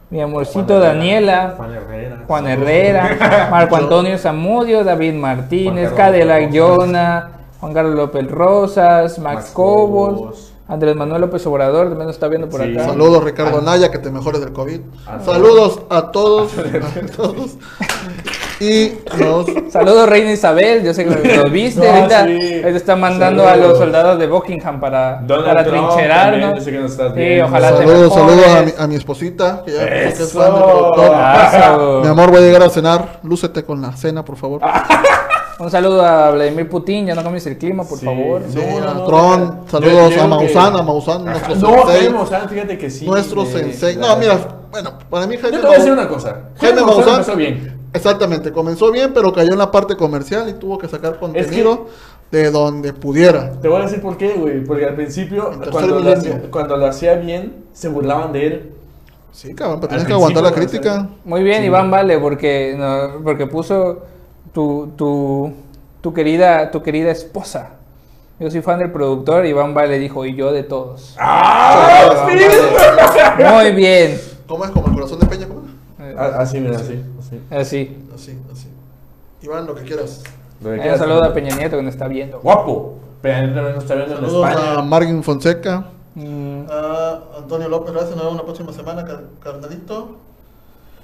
Mi amorcito Juan Daniela. Juan Herrera. Juan Herrera, (laughs) Marco Antonio Zamudio, David Martínez, Cadillac Yona, Juan Carlos López Rosas, Max, Max Cobos, Cobos. Andrés Manuel López Obrador, también nos está viendo por Sí. acá. Saludos Ricardo Ah. Naya, que te mejores del COVID. Ah. Saludos a todos, (laughs) a todos. (laughs) Y nos (laughs) Saludos Reina Isabel, yo sé que lo (laughs) viste, No, ahorita, sí. está mandando a Saludos. los soldados de Buckingham para, Donald para trincherarnos. sé que nos estás Sí, ojalá te saludos, saludos a mi, a mi esposita, que ya que es Eso. fan. Eso. Mi amor, voy a llegar a cenar. Lúcete con la cena, por favor. (laughs) Un saludo a Vladimir Putin, ya no cambies el clima, por Sí. favor. Sí, No, no, a no, Tron, deja- saludos yo- yo a Maussan, que- a Maussan, nuestro No, sensei. Jaime Maussan, fíjate que sí. nuestro eh, sensei. No, mira, bueno, para mí Jaime Yo te voy a decir una cosa. Jaime Jaime Maussan bien. Exactamente, comenzó bien, pero cayó en la parte comercial y tuvo que sacar contenido de donde pudiera. Te voy a decir por qué, güey. Porque al principio, cuando lo, hacía, cuando lo hacía bien, se burlaban de él. Sí, cabrón, pero Al tienes que aguantar la crítica. Muy bien, Sí. Iván Vale, porque, no, porque puso tu, tu, tu, querida, tu querida esposa. Yo soy fan del productor, Iván Vale dijo, y yo de todos. ¡Ah! Iván sí! Vale. Muy bien. ¿Cómo es? Como el corazón de Peña, Así, mira, así. así. Así. Así, así. Iván, lo que quieras. Lo que Eh, Un quieras. saludo a Peña Nieto que nos está viendo. Guapo. Peña Nieto también nos está viendo en Saludos a España. Marvin Fonseca. Mm, A Antonio López, gracias. Nos vemos la próxima semana, car- carnalito.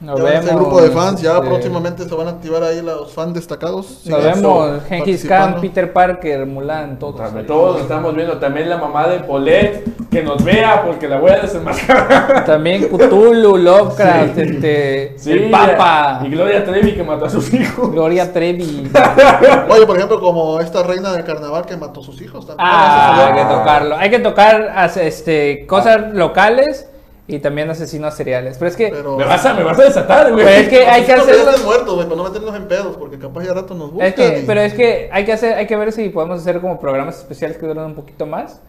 Nos ya ese vemos, grupo de fans, ya este, próximamente se van a activar ahí los fans destacados. Nos vemos, Genghis Khan. Peter Parker, Mulan, todos. También Todos nos estamos viendo. También la mamá de Polet, que nos vea porque la voy a desenmascarar. También Cthulhu, (laughs) Lovecraft, este, el Papa, Y Gloria Trevi, que mató a sus hijos. Gloria Trevi. (laughs) Oye, por ejemplo, como esta reina del carnaval que mató a sus hijos también. Ah, hay que tocarlo. Hay que tocar este, cosas locales y también asesinos seriales. Pero es que, Pero, Me vas a, me vas a desatar, güey. pero es que hay que hacerlo. estén muertos, güey, para no meternos en pedos, porque capaz ya rato nos buscan. Es que, y- pero es que hay que hacer, hay que ver si podemos hacer como programas especiales que duran un poquito más.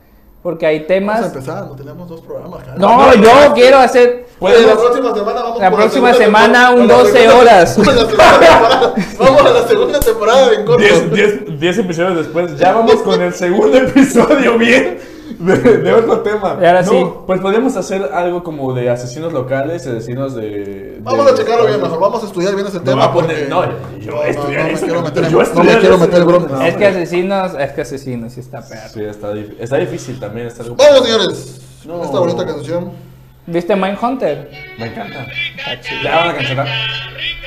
Porque hay Vamos a temas. empezar, no tenemos dos programas. cara. No, yo quiero hacer. Oye, la próxima semana vamos La próxima segunda semana, temporada- un por la 12 segunda- horas. (laughs) por la segunda temporada. Vamos a la segunda temporada de Corto. 10 episodios después, ya vamos con el segundo episodio bien de, de otro tema. Y ahora No, sí. Pues podríamos hacer algo como de asesinos locales, asesinos de. Vamos de- a checarlo bien, mejor. Vamos a estudiar bien ese Me tema. a poner- porque- no, yo no, estudiar no me eso, quiero yo meter estudiar no me quiero eso, meter en bronca. no, es que asesinos, es que asesinos, sí está perro. Sí, está, dif- está difícil también. Está algo- Vamos, señores. No. Esta bonita canción. ¿Viste Mindhunter? Me encanta. Ya van a cancelar.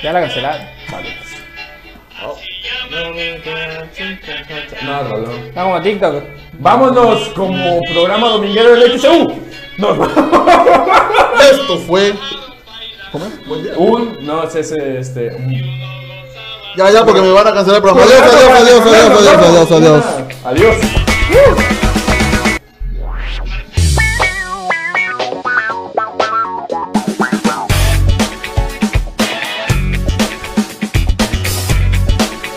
Ya la cancelaron. Vale. No, Rolón. Está como TikTok. Vámonos como programa dominguero del XU. Nos vamos. Esto fue. ¿Cómo. Un, no, es ese, este. un- Ya, ya, porque me van a cancelar el programa. Adiós, adiós, adiós, adiós, adiós, adiós, adiós. Adiós.